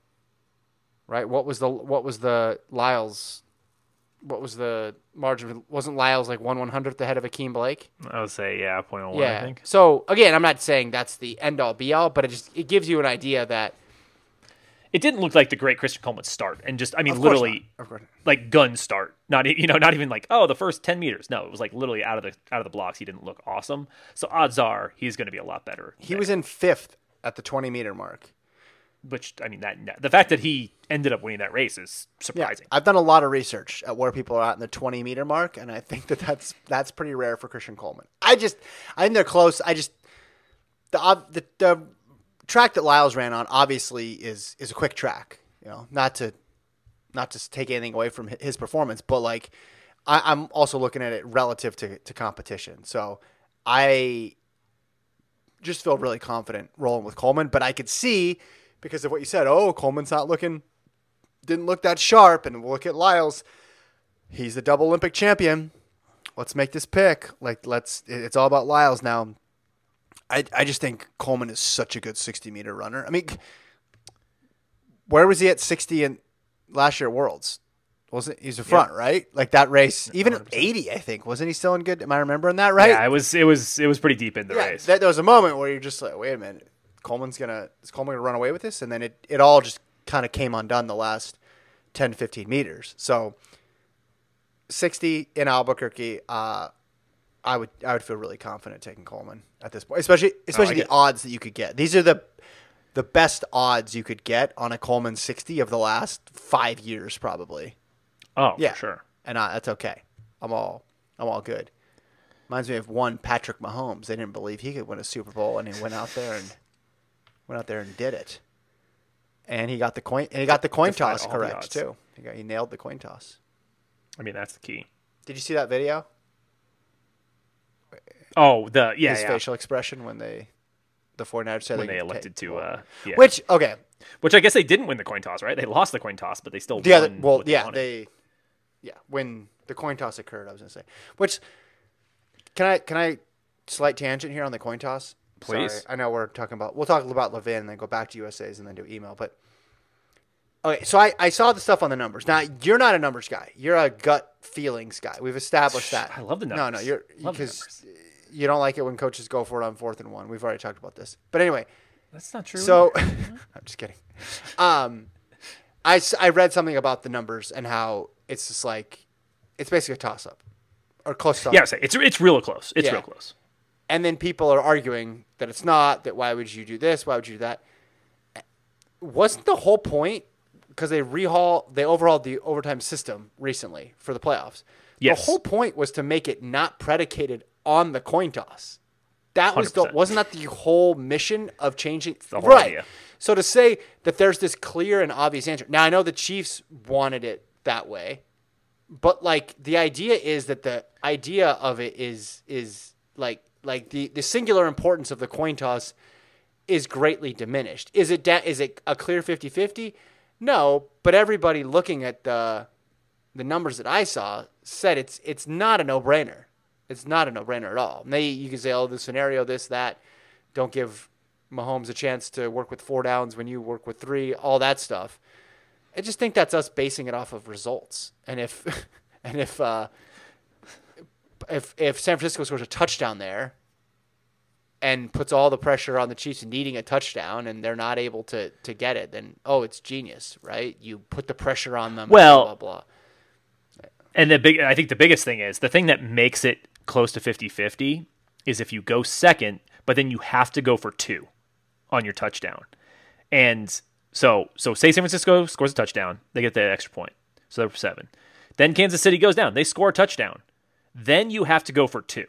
Right? What was the what was the Lyles? What was the margin? Wasn't Lyles like one one hundredth ahead of Akeem Blake? I would say yeah, point oh one. yeah. I think. So again, I'm not saying that's the end all be all, but it just it gives you an idea that It didn't look like the great Christian Coleman start, and just I mean, literally. Like gun start. Not you know, not even like oh the first ten meters. No, it was like literally out of the out of the blocks. He didn't look awesome. So odds are he's going to be a lot better. He was in fifth at the 20 meter mark. which I mean that the fact that he ended up winning that race is Yeah, surprising. I've done a lot of research at where people are at in the 20 meter mark, and I think that that's that's pretty rare for Christian Coleman. I just, I think they're close. I just the the, the track that Lyles ran on obviously is is a quick track. You know, not to not to take anything away from his performance, but like I, I'm also looking at it relative to to competition. So I just feel really confident rolling with Coleman, but I could see because of what you said. Oh, Coleman's not looking didn't look that sharp. And look at Lyles. He's the double Olympic champion. Let's make this pick. Like, let's. It's all about Lyles now. I I just think Coleman is such a good sixty meter runner. I mean, where was he at sixty in last year at Worlds? Wasn't he's a front right? Like that race, even at eighty, I think wasn't he still in good? Am I remembering that right? Yeah, it was it was it was pretty deep in the Yeah, race. that, there was a moment where you're just like, wait a minute, Coleman's gonna is Coleman gonna run away with this? And then it, it all just kind of came undone the last 10, 15 meters. So sixty in Albuquerque, uh, I would I would feel really confident taking Coleman at this point, especially especially like the odds that you could get. These are the the best odds you could get on a Coleman sixty of the last five years, probably. oh, Yeah, sure. and uh, that's okay. I'm all I'm all good. Reminds me of one Patrick Mahomes. They didn't believe he could win a Super Bowl, and he went out there and went out there and did it. And he got the coin. And he got the coin toss correct too. He, got, he nailed the coin toss. I mean, that's the key. Did you see that video? Oh, the yeah, His yeah. facial expression when they the 49ers said when they could elected to uh yeah. Which okay, which I guess they didn't win the coin toss, right? They lost the coin toss, but they still yeah. won. Well, yeah, wanted. they yeah when the coin toss occurred, I was gonna say. Which can I can I slight tangent here on the coin toss? Please. Sorry, I know we're talking about we'll talk about Liévin and then go back to USA's and then do email, but okay. So I I saw the stuff on the numbers. Now you're not a numbers guy. You're a gut feelings guy. We've established that. I love the numbers. No, no, you're because you don't like it when coaches go for it on fourth and one. We've already talked about this. But anyway, That's not true. so I'm just kidding. Um, I, I read something about the numbers and how it's just like it's basically a toss up or close to yeah, say it's it's real close. It's Yeah. real close. and then people are arguing that it's not. That why would you do this? Why would you do that? Wasn't the whole point because they rehaul they overhauled the overtime system recently for the playoffs. Yes. The whole point was to make it not predicated on the coin toss. That was the 100%. wasn't that the whole mission of changing the whole right. idea. So to say that there's this clear and obvious answer. Now I know the Chiefs wanted it that way, but like the idea is that the idea of it is is like like the the singular importance of the coin toss is greatly diminished. Is it da- is it a clear 50-50? No, but everybody looking at the the numbers that I saw said it's it's not a no-brainer. It's not a no-brainer at all. Maybe you can say, "Oh, the scenario, this, that." Don't give Mahomes a chance to work with four downs when you work with three. All that stuff. I just think that's us basing it off of results. And if and if uh, if if San Francisco scores a touchdown there and puts all the pressure on the Chiefs needing a touchdown and they're not able to to get it, then oh, it's genius, right? You put the pressure on them. Well- blah blah. blah. And the big, I think the biggest thing is the thing that makes it close to 50 50 is if you go second, but then you have to go for two on your touchdown. And so, so say San Francisco scores a touchdown, they get the extra point. So they're seven. Then Kansas City goes down, they score a touchdown. Then you have to go for two.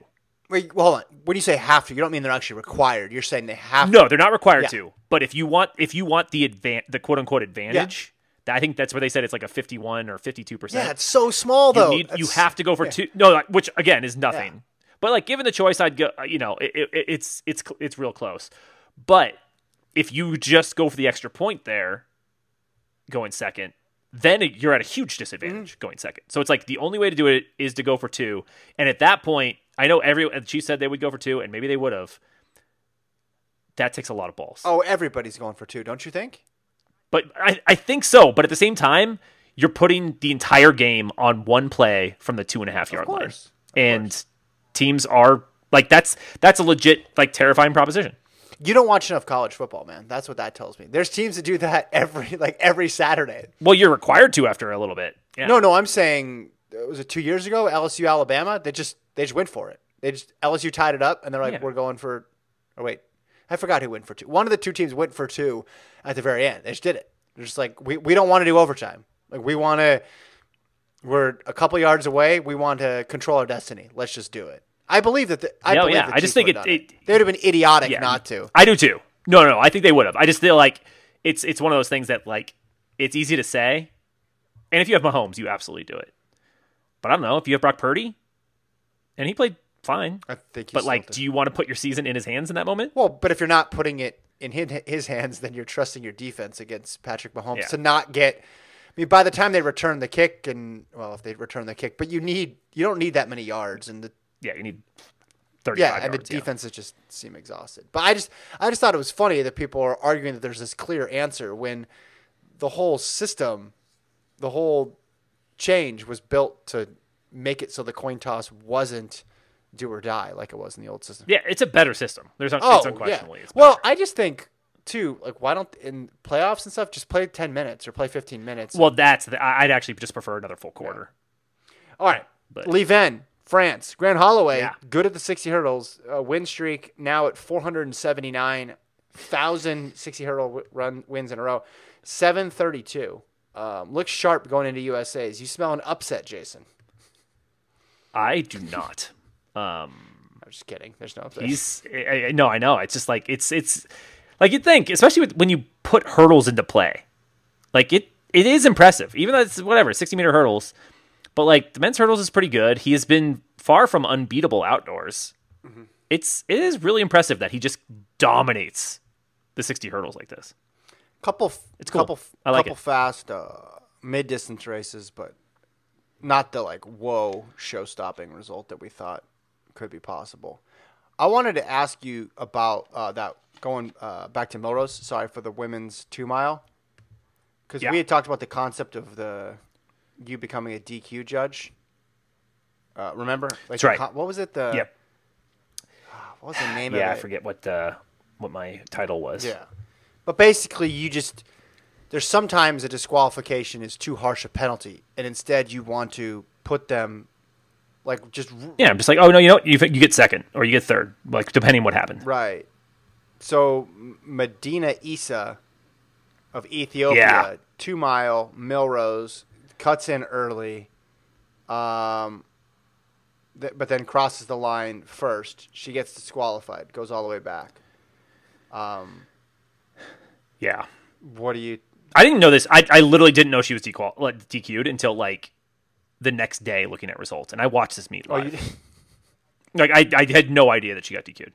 Wait, well, hold on. When you say have to, you don't mean they're actually required. You're saying they have. No, they're not required Yeah. to. But if you want, if you want the advan- the quote unquote advantage, I think that's where they said it's like a 51 or 52 percent. Yeah, it's so small you though. need you have to go for two no like, which again is nothing but like given the choice i'd go uh, you know it, it, it's it's it's real close but if you just go for the extra point there going second then you're at a huge disadvantage Mm-hmm. going second so it's like the only way to do it is to go for two and at that point i know every the chiefs said they would go for two and maybe they would have that takes a lot of balls Oh, everybody's going for two, don't you think? But I, I think so. But at the same time, you're putting the entire game on one play from the two and a half yard line, course. And teams are like that's that's a legit like terrifying proposition. You don't watch enough college football, man. That's what that tells me. There's teams that do that every like every Saturday. Well, you're required to after a little bit. Yeah. No, no, I'm saying uh, was it two years ago? LSU Alabama. They just they just went for it. They just LSU tied it up, and they're like, Yeah. we're going for. Or wait, I forgot who went for two. One of the two teams went for two at the very end. They just did it. They're just like, we, we don't want to do overtime. Like we want to. We're a couple yards away. We want to control our destiny. Let's just do it. I believe that. The, I No, oh, believe yeah, the I just think it- it- They would have been idiotic Yeah. not to. I do too. No, no, no. I think they would have. I just feel like it's it's one of those things that like it's easy to say, and if you have Mahomes, you absolutely do it. But I don't know if you have Brock Purdy, and he played fine. I think. But like, do you want to put your season in his hands in that moment? Well, but if you're not putting it in his, hands, then you're trusting your defense against Patrick Mahomes Yeah. to not get. I mean, by the time they return the kick, and well, if they return the kick, but you need you don't need that many yards, and the Yeah, you need thirty. yeah, and the defenses just seem exhausted. But I just I just thought it was funny that people are arguing that there's this clear answer when the whole system, the whole change was built to make it so the coin toss wasn't do or die like it was in the old system. Yeah, it's a better system. There's un- Oh, it's yeah. unquestionably. It's Well. I just think too, like why don't in playoffs and stuff just play ten minutes or play fifteen minutes? well, that's the, I'd actually just prefer another full quarter. all right. but- Liévin, France, Grant Holloway, Yeah. good at the sixty hurdles. Uh, win streak now at four hundred and seventy nine thousand 60 hurdle run wins in a row. Seven thirty two. Um, looks sharp going into USA's. You smell an upset, Jason. I do not. Um, I'm just kidding. There's no upset. he's I, I, no, I know. It's just like it's it's like you'd think, especially with, when you put hurdles into play. Like it, it is impressive. Even though it's whatever sixty meter hurdles, but like the men's hurdles is pretty good. He has been far from unbeatable outdoors. Mm-hmm. It's it is really impressive that he just dominates the sixty hurdles like this. couple It's cool. couple I like couple it. fast uh, mid distance races, but not the like whoa show stopping result that we thought could be possible. I wanted to ask you about uh, that going uh, back to Millrose. Sorry for the women's two mile, because Yeah. we had talked about the concept of the you becoming a DQ judge. Uh, remember? Like That's right. con- what was it? The Yep. What was the name Yeah, I of it? forget what what my title was. Yeah. But basically, you just there's sometimes a disqualification is too harsh a penalty, and instead you want to put them like just Yeah, I'm just like, oh no, you know, you you get second or you get third, like depending what happened. right. So Medina Eisa of Ethiopia Yeah. two mile Millrose, cuts in early, um, th- but then crosses the line first. She gets disqualified, goes all the way back. Um, Yeah. what do you? I didn't know this. I, I literally didn't know she was dequal- like, DQ'd until like the next day looking at results. And I watched this meet Oh, live. you, Like I, I had no idea that she got DQ'd.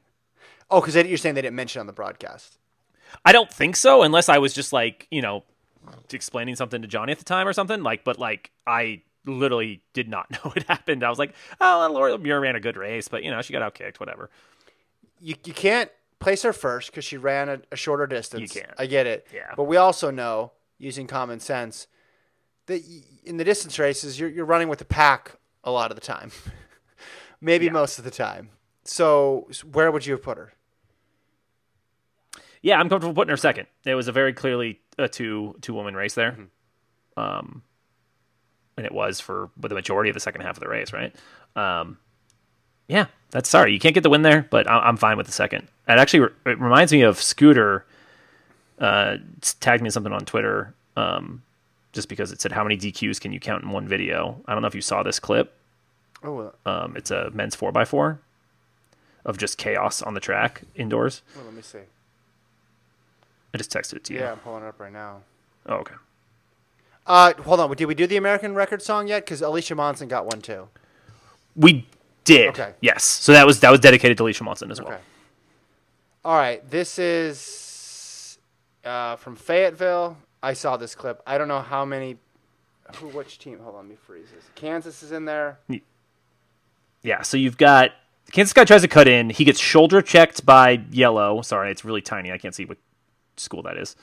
oh, because you're saying they didn't mention it on the broadcast. I don't think so, unless I was just like, you know, explaining something to Johnny at the time or something. Like, but like, I literally did not know it happened. I was like, oh, Laura Muir ran a good race, but you know, she got outkicked, whatever. You you can't place her first because she ran a, a shorter distance. can't. I get it. Yeah. But we also know, using common sense, that in the distance races, you're you're running with the pack a lot of the time. Maybe Yeah. most of the time. So where would you have put her? Yeah, I'm comfortable putting her second. It was a very clearly a two two woman race there, Mm-hmm. um, and it was for the majority of the second half of the race, right? Um, yeah, that's sorry you can't get the win there, but I'm fine with the second. It actually it reminds me of Scooter. Uh, tagged me something on Twitter, um, just because it said how many DQs can you count in one video. I don't know if you saw this clip. Oh, uh, Um, it's a men's four x four of just chaos on the track indoors. well, let me see. I just texted it to you. Yeah, I'm pulling it up right now. Oh, okay. Uh, hold on. Did we do the American record song yet? Because Alicia Monson got one too. We did. Okay. Yes. So that was that was dedicated to Alicia Monson as well. Okay. All right. This is uh, from Fayetteville. I saw this clip. I don't know how many. Who? Which team? Hold on. Let me freeze this. Kansas is in there. Yeah. So you've got Kansas guy tries to cut in. He gets shoulder checked by yellow. Sorry, it's really tiny. I can't see what school that is.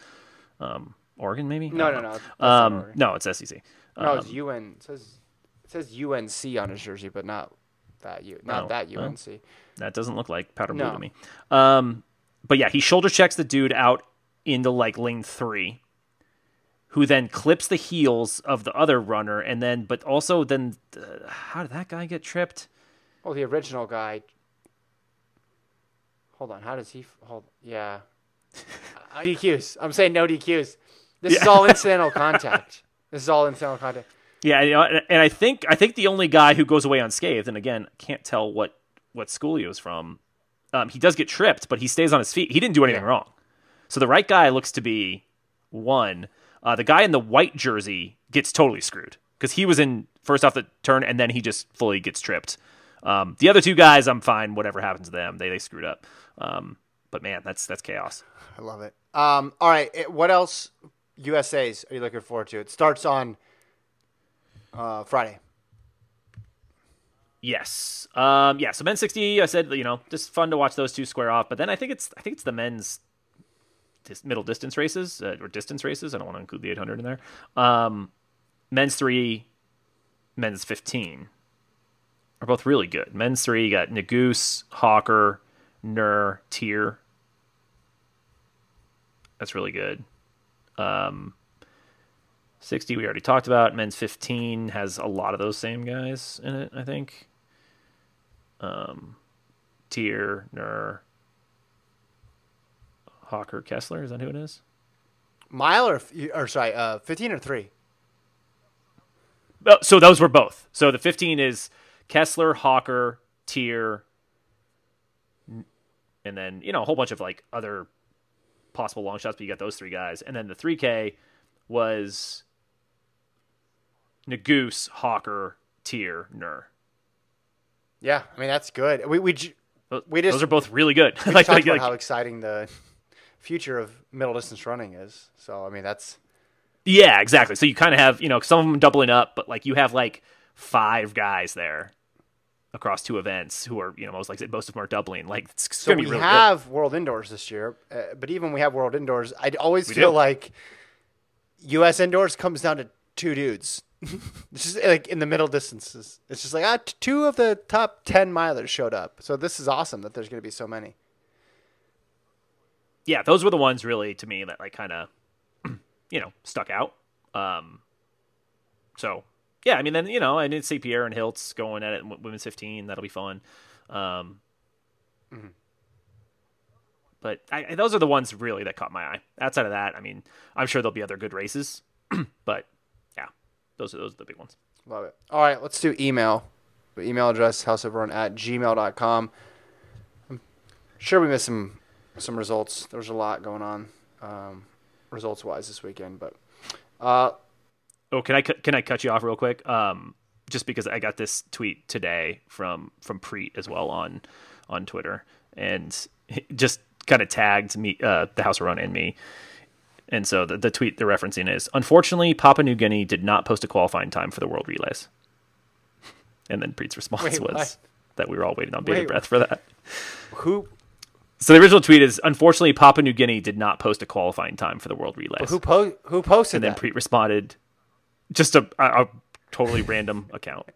Um, Oregon, maybe. No, no, no. know. That's not Um, no, it's SEC. no, Um, it's UN. It says it says UNC on his jersey, but not that U. Not Oh, that. UNC. That doesn't look like powder blue No. to me. Um, but yeah, he shoulder checks the dude out into like lane three, who then clips the heels of the other runner, and then but also then uh, how did that guy get tripped? Oh, the original guy. Hold on. How does he f- hold? Yeah. Uh, DQs. I'm saying no DQs. This is all incidental contact. This is all incidental contact. Yeah, you know, and- and I think I think the only guy who goes away unscathed, and again, can't tell what what school he was from. Um, he does get tripped, but he stays on his feet. He didn't do anything Yeah. wrong. So the right guy looks to be one. Uh, the guy in the white jersey gets totally screwed because he was in first off the turn, and then he just fully gets tripped. Um, the other two guys, I'm fine. Whatever happens to them, they they screwed up. Um, but man, that's that's chaos. I love it. Um, all right. it- what else? USA's are you looking forward to? It starts on uh, Friday. Yes. Um, yeah. So men's sixty, I said, you know, just fun to watch those two square off. But then I think it's I think it's the men's dis- middle distance races uh, or distance races. I don't want to include the eight hundred in there. Um, men's three, men's fifteen are both really good. Men's three you got Nuguse, Hocker, Nur, Teare. That's really good. Um, 60 we already talked about. Men's 15 has a lot of those same guys in it, I think. Um, Teare, Nur, Hocker, Kessler. Is that who it is? Mile or, or sorry, uh, 15 or 3? Oh, so those were both. So the 15 is Kessler, Hocker, Teare, and then, you know, a whole bunch of like other possible long shots, but you got those three guys. And then the 3K was Nuguse, Hocker, Teare, Nur. Yeah. I mean, that's good. We, we, j- We just- those are both really good. we like, talked like, about like- how exciting the future of middle distance running is. So, I mean, that's. yeah, exactly. So you kind of have, you know, some of them doubling up, but like you have like five guys there across two events who are, you know, most like most of them are doubling. Like it's So we really good. have World Indoors this year, uh, but even when we have World Indoors, I always We feel do. like U.S. Indoors comes down to two dudes. it's just like in the middle distances. It's just like ah, t- two of the top ten milers showed up. So this is awesome that there's going to be so many. Yeah, those were the ones really to me that like kind of, you know, stuck out. Um, so yeah, I mean, then you know, I did see Pierre and Hiltz going at it in women's fifteen. That'll be fun. Um, but I, those are the ones really that caught my eye. Outside of that, I mean, I'm sure there'll be other good races. but yeah, those are those are the big ones. Love it. All right, let's do email. The email address houseofrun at gmail.com. I'm sure we missed some some results. There was a lot going on um, results wise this weekend, but uh, Oh, can I can I cut you off real quick? Um, just because I got this tweet today from from Preet as well on on Twitter, and just kind of tagged me, uh, the House of Run and me. And so the, the tweet they're referencing is unfortunately Papua New Guinea did not post a qualifying time for the World Relays. And then Preet's response Wait, was what? that we were all waiting on bated breath for that. who So the original tweet is unfortunately Papua New Guinea did not post a qualifying time for the World Relays. who po- who posted and then that? Preet responded, just a, a, a totally random account.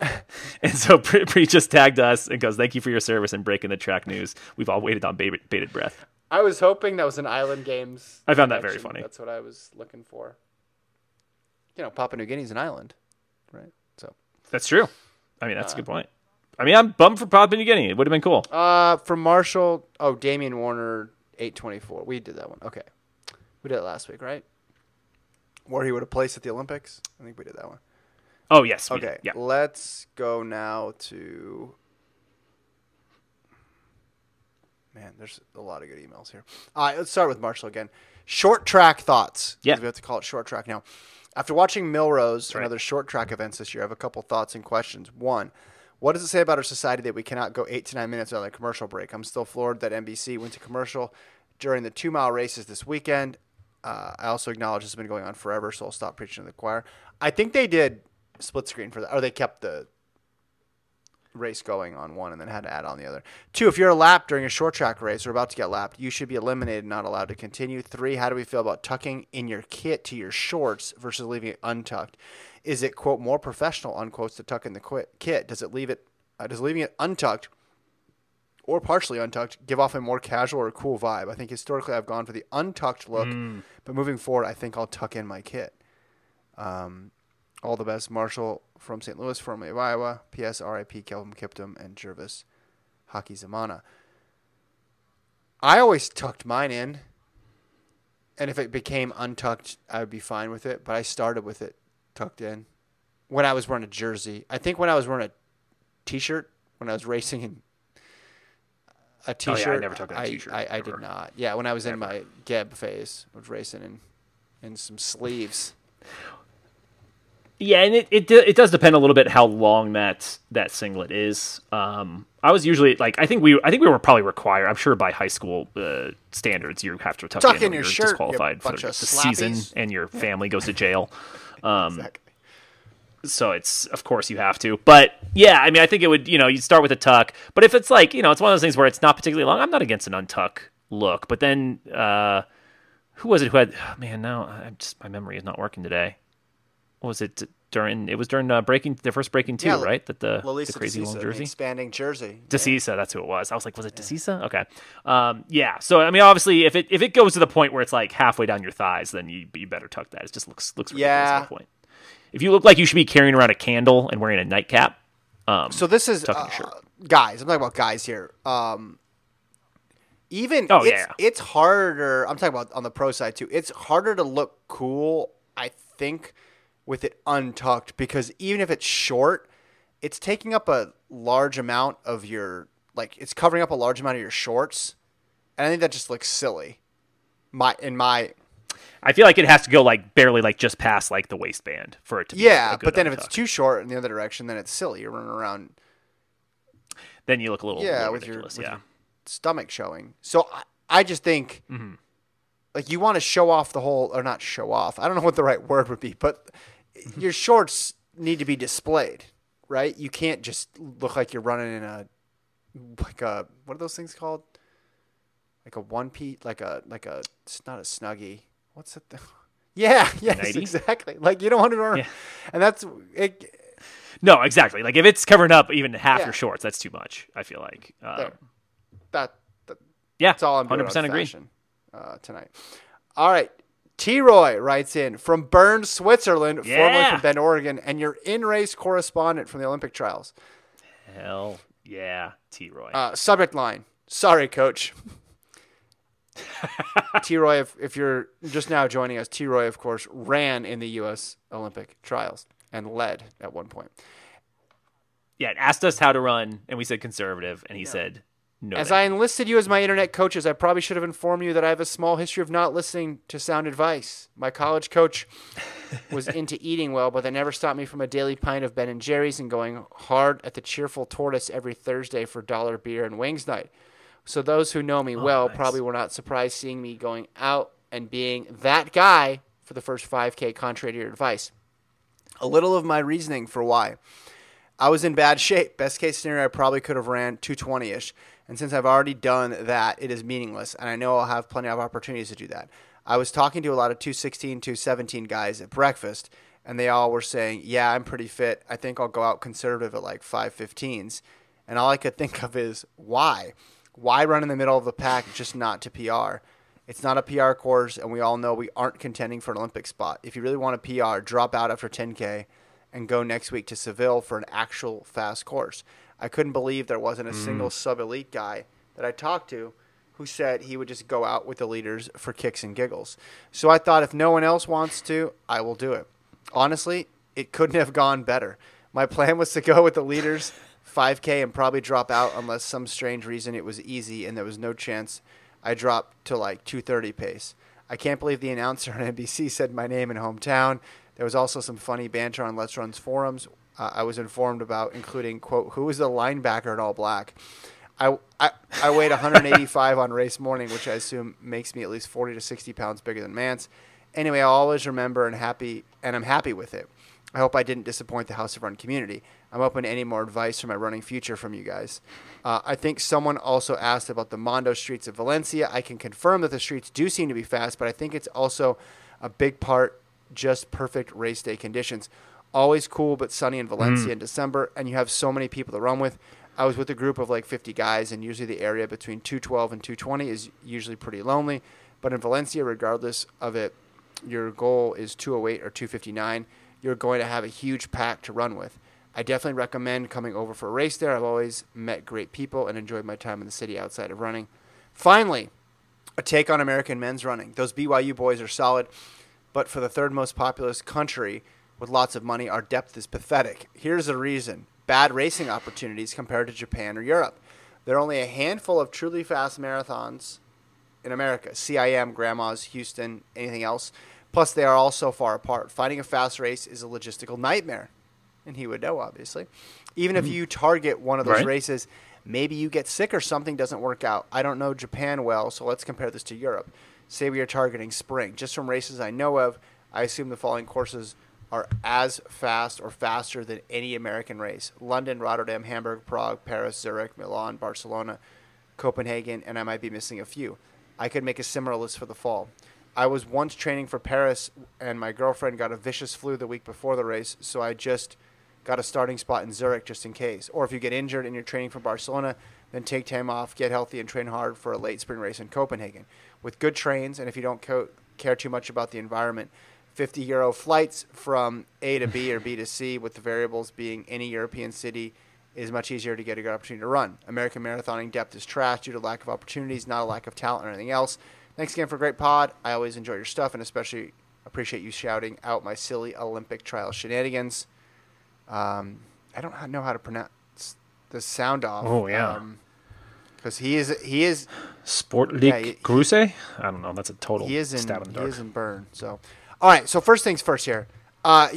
and so Pre- Preet just tagged us and goes, "Thank you for your service and breaking the track news. We've all waited on bated, bated breath." I was hoping that was an Island Games. I found that very funny. That's what I was looking for. You know, Papua New Guinea's an island, right? So, That's true. I mean, that's a uh, good point. I mean, I'm bummed for Papua New Guinea. It would have been cool. uh, from Marshall. Oh, Damian Warner, eight twenty four. We did that one. Okay, we did it last week, right? Where he would have placed at the Olympics. I think we did that one. Oh yes. we did. Okay, Yeah. let's go now to. Man, there's a lot of good emails here. All right, let's start with Marshall again. Short track thoughts. Yeah. We have to call it short track now. After watching Milrose and right. other short track events this year, I have a couple thoughts and questions. One, what does it say about our society that we cannot go eight to nine minutes without a commercial break? I'm still floored that NBC went to commercial during the two mile races this weekend. Uh, I also acknowledge it's been going on forever, so I'll stop preaching to the choir. I think they did split screen for that, or they kept the race going on one and then had to add on the other. Two, if you're a lap during a short track race or about to get lapped, you should be eliminated, not allowed to continue. Three, how do we feel about tucking in your kit to your shorts versus leaving it untucked? Is it quote more professional unquotes to tuck in the quit, kit? Does it leave it? Uh, does leaving it untucked or partially untucked give off a more casual or cool vibe? I think historically I've gone for the untucked look, but moving forward, I think I'll tuck in my kit. Um, all the best, Marshall from St. Louis, formerly of Iowa. P.S. R.I.P. Kelvin Kiptum and Jervis Hockey Zamana. I always tucked mine in, and if it became untucked, I would be fine with it. But I started with it tucked in when I was wearing a jersey. I think when I was wearing a T-shirt when I was racing in a Oh, yeah, I T-shirt. never tucked in a I- T-shirt, I, I did not. Yeah, when I was in my Geb phase, I was racing in in some sleeves. Yeah, and it, it it does depend a little bit how long that that singlet is. Um, I was usually like I think we I think we were probably required. I'm sure by high school uh, standards you have to tuck, Tuck in, in your you're shirt, you disqualified for bunch the season, and your family goes to jail. Um, Exactly. so it's of course you have to. But yeah, I mean I think it would you know you start with a tuck, but if it's like you know it's one of those things where it's not particularly long, I'm not against an untuck look. But then uh, who was it who had? oh, man, now I'm just my memory is not working today. What was it during? It was during uh, breaking the first breaking two, Yeah, right? That the, Lelisa the crazy Desisa, long jersey. expanding jersey. Desisa, that's who it was. I was like, was it Desisa? Okay. Um, yeah. So I mean, obviously, if it if it goes to the point where it's like halfway down your thighs, then you you better tuck that. It just looks looks ridiculous Yeah. at that point. If you look like you should be carrying around a candle and wearing a nightcap, um, So this is uh, guys. I'm talking about guys here. Um, even Oh, it's, yeah. it's harder. I'm talking about on the pro side too. It's harder to look cool, I think, with it untucked because even if it's short, it's taking up a large amount of your like it's covering up a large amount of your shorts, and I think that just looks silly. My in my I feel like it has to go like barely like just past like the waistband for it to be yeah, but then if it's too short in the other direction, then it's silly. You're running around then you look a little yeah with your, with yeah. your stomach showing. So I, I just think Mm-hmm. like you want to show off the whole or not show off. I don't know what the right word would be, but. Your shorts need to be displayed, right? You can't just look like you're running in a like a what are those things called? Like a one piece, like a like a it's not a snuggie. What's it? Yeah, yes, Nightie? exactly. Like you don't want to run, Yeah. and that's it. No, exactly. Like if it's covering up even half Yeah. your shorts, that's too much. I feel like. Um. That, that yeah, That's all I'm. Hundred percent agree. uh, tonight. All right. T. Roy writes in from Bern, Switzerland, formerly from Bend, Oregon, and your in-race correspondent from the Olympic trials. Hell yeah, T. Roy. Uh, subject line: Sorry, coach. T. Roy, if, if you're just now joining us, T. Roy, of course, ran in the U.S. Olympic trials and led at one point. Yeah, it asked us how to run, and we said conservative, and he said As I enlisted you as my internet coaches, I probably should have informed you that I have a small history of not listening to sound advice. My college coach was into eating well, but they never stopped me from a daily pint of Ben and Jerry's and going hard at the cheerful tortoise every Thursday for dollar beer and wings night. So those who know me oh, well nice. probably were not surprised seeing me going out and being that guy for the first 5K contrary to your advice. A little of my reasoning for why. I was in bad shape. Best case scenario, I probably could have ran 220 ish. And since I've already done that, it is meaningless. And I know I'll have plenty of opportunities to do that. I was talking to a lot of 216, 217 guys at breakfast, and they all were saying, Yeah, I'm pretty fit. I think I'll go out conservative at like 515s. And all I could think of is, Why? Why run in the middle of the pack just not to PR? It's not a PR course, and we all know we aren't contending for an Olympic spot. If you really want a PR, drop out after 10K and go next week to Seville for an actual fast course. I couldn't believe there wasn't a mm. single sub elite guy that I talked to who said he would just go out with the leaders for kicks and giggles. So I thought if no one else wants to, I will do it. Honestly, it couldn't have gone better. My plan was to go with the leaders 5K and probably drop out unless some strange reason it was easy and there was no chance I dropped to like 230 pace. I can't believe the announcer on NBC said my name and hometown. There was also some funny banter on Let's Run's forums. Uh, I was informed about, including quote, "Who is the linebacker in all black?" I, I, I weighed 185 on race morning, which I assume makes me at least 40 to 60 pounds bigger than Mantz. Anyway, I'll always remember and happy, and I'm happy with it. I hope I didn't disappoint the House of Run community. I'm open to any more advice for my running future from you guys. Uh, I think someone also asked about the Mondo streets of Valencia. I can confirm that the streets do seem to be fast, but I think it's also a big part just perfect race day conditions. Always cool but sunny in Valencia mm. in December, and you have so many people to run with. I was with a group of like 50 guys, and usually the area between 212 and 220 is usually pretty lonely. But in Valencia, regardless of it, your goal is 208 or 259. You're going to have a huge pack to run with. I definitely recommend coming over for a race there. I've always met great people and enjoyed my time in the city outside of running. Finally, a take on American men's running. Those BYU boys are solid, but for the third most populous country with lots of money, our depth is pathetic. Here's the reason bad racing opportunities compared to Japan or Europe. There are only a handful of truly fast marathons in America CIM, Grandma's, Houston, anything else. Plus, they are all so far apart. Finding a fast race is a logistical nightmare. And he would know, obviously. Even if mm-hmm. you target one of those Right. races, maybe you get sick or something doesn't work out. I don't know Japan well, so let's compare this to Europe. Say we are targeting spring. Just from races I know of, I assume the following courses are as fast or faster than any American race London, Rotterdam, Hamburg, Prague, Paris, Zurich, Milan, Barcelona, Copenhagen, and I might be missing a few. I could make a similar list for the fall. I was once training for Paris, and my girlfriend got a vicious flu the week before the race, so I just got a starting spot in Zurich just in case. Or if you get injured and you're training for Barcelona, then take time off, get healthy, and train hard for a late spring race in Copenhagen. With good trains, and if you don't co- care too much about the environment, 50 euro flights from A to B or B to C, with the variables being any European city, is much easier to get a good opportunity to run. American marathoning depth is trash due to lack of opportunities, not a lack of talent or anything else. Thanks again for a great pod. I always enjoy your stuff and especially appreciate you shouting out my silly Olympic trial shenanigans. Um, I don't know how to pronounce the sound off. Oh, yeah. because he is he is Sportlik Yeah, Gruse? I don't know. That's a total he is in stab in the he is in Bern. So, all right. So first things first here. Uh,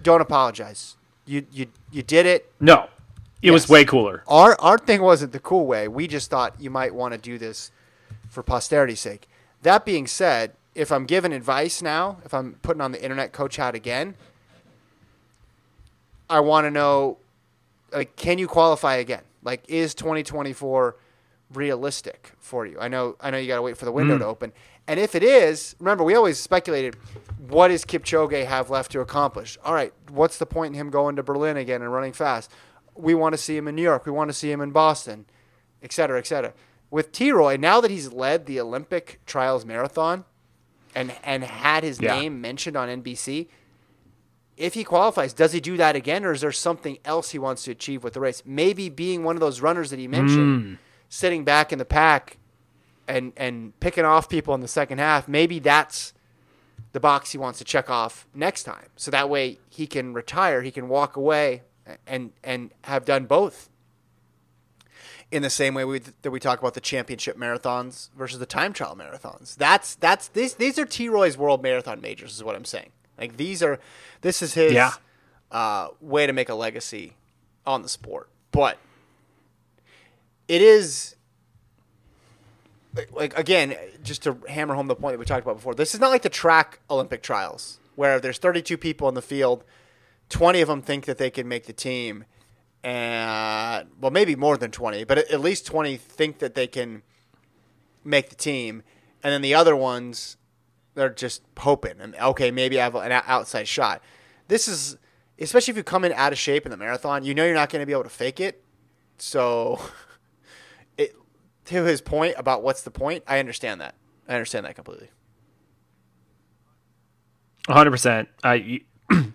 don't apologize. You you you did it. No, it was way cooler. Our our thing wasn't the cool way. We just thought you might want to do this for posterity's sake. That being said, if I'm giving advice now, if I'm putting on the internet coach hat again, I want to know like can you qualify again? Like is 2024 realistic for you? I know I know you got to wait for the window to open. And if it is, remember we always speculated what does Kipchoge have left to accomplish? All right, what's the point in him going to Berlin again and running fast? We want to see him in New York. We want to see him in Boston, et cetera, et cetera. With T. Roy, now that he's led the Olympic trials marathon and and had his Yeah. name mentioned on NBC, if he qualifies, does he do that again, or is there something else he wants to achieve with the race? Maybe being one of those runners that he mentioned, mm. sitting back in the pack, and and picking off people in the second half, maybe that's the box he wants to check off next time. So that way he can retire, he can walk away and and have done both. In the same way we, that we talk about the championship marathons versus the time trial marathons. That's that's these these are T Roy's world marathon majors is what I'm saying. Like these are this is his Yeah. uh, way to make a legacy on the sport. But it is like- again, just to hammer home the point that we talked about before. This is not like the track Olympic trials where there's 32 people in the field, 20 of them think that they can make the team, and well, maybe more than 20, but at least 20 think that they can make the team, and then the other ones they're just hoping and okay, maybe I have an outside shot. This is especially if you come in out of shape in the marathon, you know you're not going to be able to fake it. So, to his point about what's the point, I understand that. I understand that completely. 100%. Uh, you,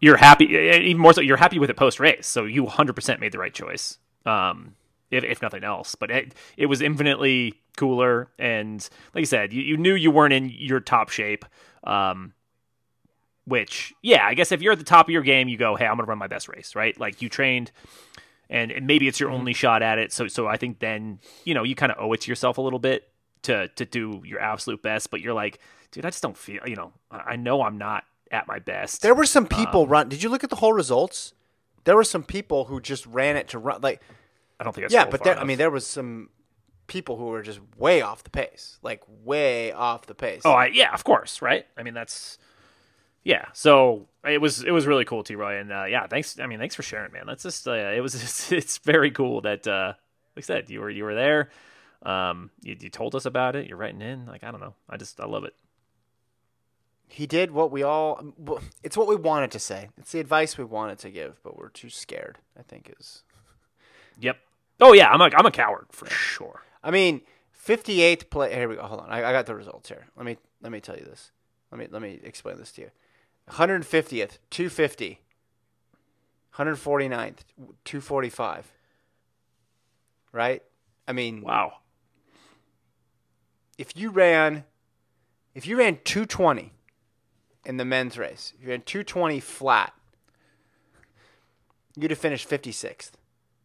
you're happy, even more so, you're happy with it post race. So you 100% made the right choice, um, if, if nothing else. But it, it was infinitely cooler. And like I said, you, you knew you weren't in your top shape. Um, which, yeah, I guess if you're at the top of your game, you go, hey, I'm going to run my best race, right? Like you trained. And, and maybe it's your mm-hmm. only shot at it. So, so I think then, you know, you kind of owe it to yourself a little bit to, to do your absolute best. But you're like, dude, I just don't feel, you know, I know I'm not at my best. There were some people um, run. Did you look at the whole results? There were some people who just ran it to run. Like, I don't think I yeah, but there, I mean, there was some people who were just way off the pace, like way off the pace. oh, I, yeah, of course, right? I mean, that's yeah. So it was it was really cool, T. Roy, and uh, yeah, thanks. I mean, thanks for sharing, man. That's just uh, it was it's, it's very cool that uh, like I said, you were you were there. Um, you, you told us about it. You're writing in. Like I don't know. I just I love it. he did what we all. It's what we wanted to say. It's the advice we wanted to give, but we're too scared. I think is. Yep. Oh yeah, I'm a I'm a coward for sure. I mean, 58th play. Here we go. Hold on. I, I got the results here. Let me let me tell you this. Let me let me explain this to you. 150th, 250. 149th, 245. Right? I mean, Wow. if you ran if you ran 220 in the men's race, if you ran 220 flat, you'd have finished 56th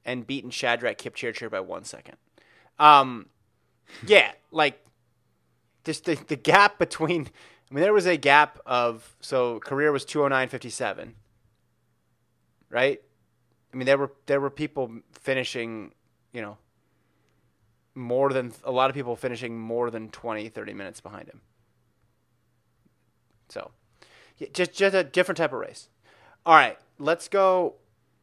and beaten Shadrach Kipchirchir by one second. Um, yeah, like just the, the gap between. I mean, there was a gap of so Korir was 209.57, right? I mean, there were there were people finishing, you know, more than a lot of people finishing more than 20, 30 minutes behind him. So, yeah, just just a different type of race. All right, let's go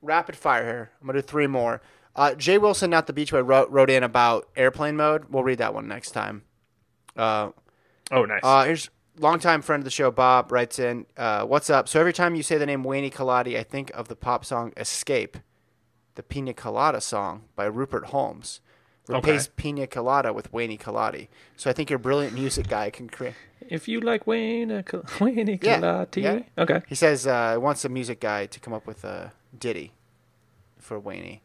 rapid fire here. I'm gonna do three more. Uh, Jay Wilson, not the Beachway, wrote, wrote in about airplane mode. We'll read that one next time. Uh, Oh nice. uh, here's longtime friend of the show, Bob writes in, uh, "What's up? So every time you say the name Wayne Colati, I think of the pop song Escape, the Pina Colada song by Rupert Holmes. Replace Pina Colada with Wayne Colati. So I think your brilliant music guy can create. if you like Wayne Col- Wayne Yeah, yeah. Okay. He says uh, wants a music guy to come up with a ditty for Wayne.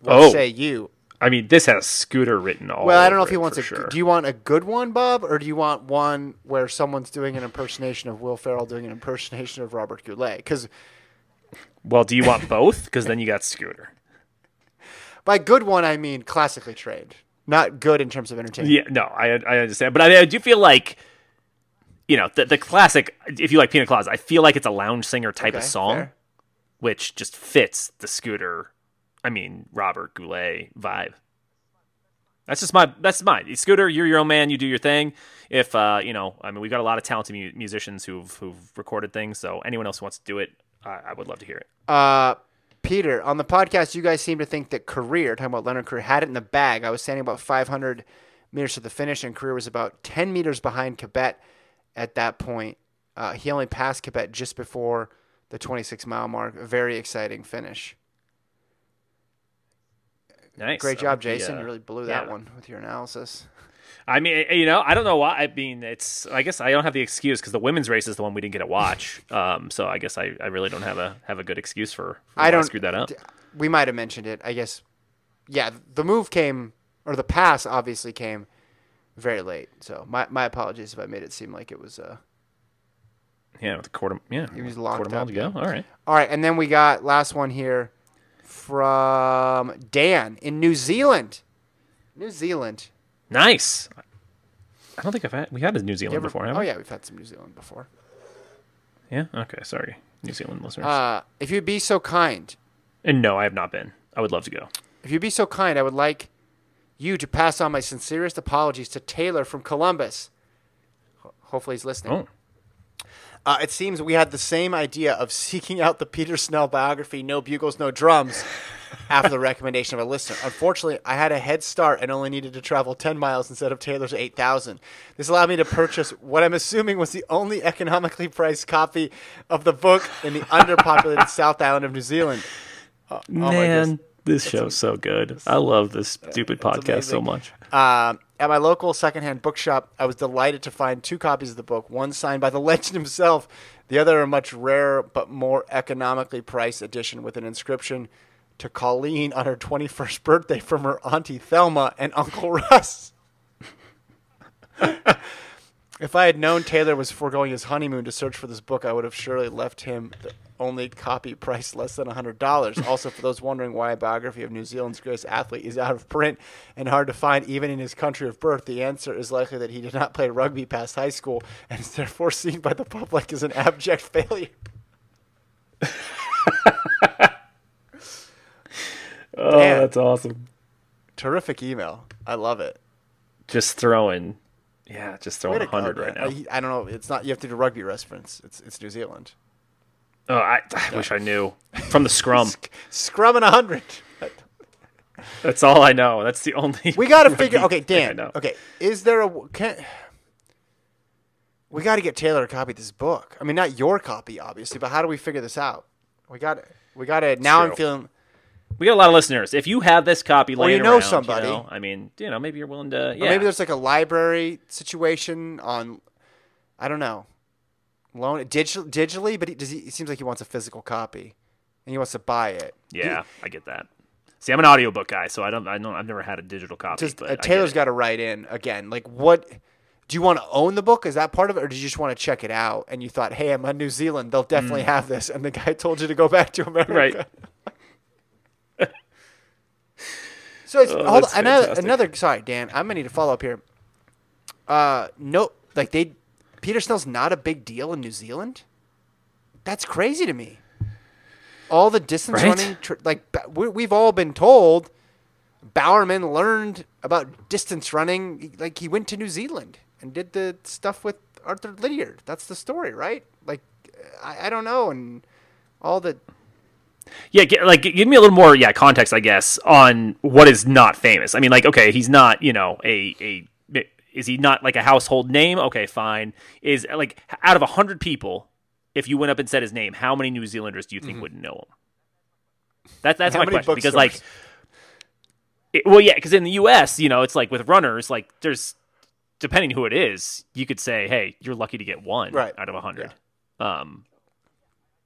What Oh. say you? I mean, this has Scooter written all. Well, I don't know if he wants a. Sure. Do you want a good one, Bob, or do you want one where someone's doing an impersonation of Will Ferrell doing an impersonation of Robert Goulet? Because well, do you want both? Because then you got Scooter. by good one, I mean classically trained, not good in terms of entertainment. Yeah, no, I I understand, but I, I do feel like, you know, the the classic. If you like Pina Coladas, I feel like it's a lounge singer type of song, fair. which just fits the Scooter. I mean, Robert Goulet vibe. That's just my that's mine. Scooter, you're your own man. You do your thing. If uh, you know, I mean, we've got a lot of talented mu- musicians who've who've recorded things. So anyone else who wants to do it, I, I would love to hear it. Uh, Peter, on the podcast, you guys seem to think that Korir, talking about Leonard Korir, had it in the bag. I was standing about 500 meters to the finish, and Korir was about 10 meters behind Kibet at that point. Uh, he only passed Kibet just before the 26 mile mark. A very exciting finish. Nice, Great job, like the, Jason. uh, you really blew that yeah. one with your analysis. I mean, you know, I don't know why. I mean, it's. I guess I don't have the excuse because the women's race is the one we didn't get to watch. Um, so I guess I, I really don't have a have a good excuse for. for I don't screwed that up. d- We might have mentioned it. I guess. Yeah, the move came, or the pass obviously came very late. So my my apologies if I made it seem like it was. Uh, Yeah, with a quarter. Yeah, He was quarter locked mile up, to go. All right. all right, and then we got last one here from Dan in New Zealand. New Zealand. Nice. I don't think I've had we had a New Zealand ever- before, have oh we? Oh, yeah, we've had some New Zealand before. Yeah. Okay. Sorry, New Zealand listeners. Uh, if you'd be so kind, and no, I have not been. I would love to go. if you'd be so kind, I would like you to pass on my sincerest apologies to Taylor from Columbus. Ho- Hopefully, he's listening. Oh, Uh, it seems we had the same idea of seeking out the Peter Snell biography, No Bugles, No Drums, after the recommendation of a listener. Unfortunately, I had a head start and only needed to travel 10 miles instead of Taylor's 8,000. This allowed me to purchase what I'm assuming was the only economically priced copy of the book in the underpopulated South Island of New Zealand. Oh, oh man, goodness. This show's so good. I love this stupid podcast so much. Um, at my local secondhand bookshop, I was delighted to find two copies of the book, one signed by the legend himself, the other a much rarer but more economically priced edition with an inscription to Colleen on her 21st birthday from her Auntie Thelma and Uncle Russ. If I had known Taylor was foregoing his honeymoon to search for this book, I would have surely left him the only copy priced less than $100. also, for those wondering why a biography of New Zealand's greatest athlete is out of print and hard to find even in his country of birth, the answer is likely that he did not play rugby past high school and is therefore seen by the public as an abject failure. Oh, that's awesome. Terrific email. I love it. Just throwing, yeah, just throwing to a hundred right now. I, I don't know. It's not. You have to do rugby reference. It's it's New Zealand. Oh, I, I wish I knew from the scrum. Scrum and a hundred. That's all I know. That's the only. We got to figure. Okay, Dan. Okay, is there a can? We got to get Taylor a copy of this book. I mean, not your copy, obviously, but how do we figure this out? We got. We got to. Now I'm feeling. We got a lot of listeners. If you have this copy Or you know around, somebody. know, I mean, you know, maybe you're willing to. Or Yeah, maybe there's like a library situation on. I don't know. Loan digital, digitally, but he, does he? It seems like he wants a physical copy, and he wants to buy it. yeah, I get that. See, I'm an audiobook guy, so I don't. I don't. I've never had a digital copy. Just uh, Taylor's got to write in again. Like, what do you want to own the book? Is that part of it, or do you just want to check it out? And you thought, hey, I'm in New Zealand. They'll definitely have this. And the guy told you to go back to America. Mm. Right. So it's Oh, hold another fantastic. another. Sorry, Dan. I'm gonna need to follow up here. Uh, no, like they, Peter Snell's not a big deal in New Zealand. That's crazy to me. All the distance Right? running, tr- like we, we've all been told, Bowerman learned about distance running. Like he went to New Zealand and did the stuff with Arthur Lydiard. That's the story, right? Like I, I don't know, and all the Yeah, get, like give me a little more yeah context, I guess, on what is not famous. I mean, like okay, he's not you know a a is he not like a household name? Okay, fine. Is like out of a hundred people, if you went up and said his name, how many New Zealanders do you think would know him? That, that's How my question because like, it, well, yeah, because in the U.S., you know, it's like with runners, like there's depending who it is, you could say, hey, you're lucky to get one Right. out of a hundred. Um.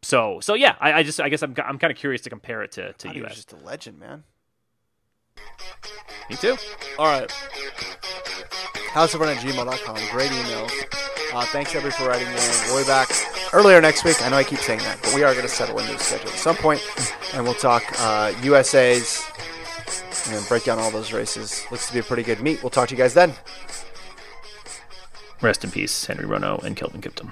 So so yeah, I, I just I guess I'm I'm kind of curious to compare it to to he was U.S. just a legend, man. Me too. All right. Houseofrun at gmail.com. Great emails. Uh, thanks, everybody, for writing in. We'll be back earlier next week. I know I keep saying that, but we are going to settle into the schedule at some point, and we'll talk uh, USA's and break down all those races. Looks to be a pretty good meet. We'll talk to you guys then. Rest in peace, Henry Rono and Kelvin Kiptum.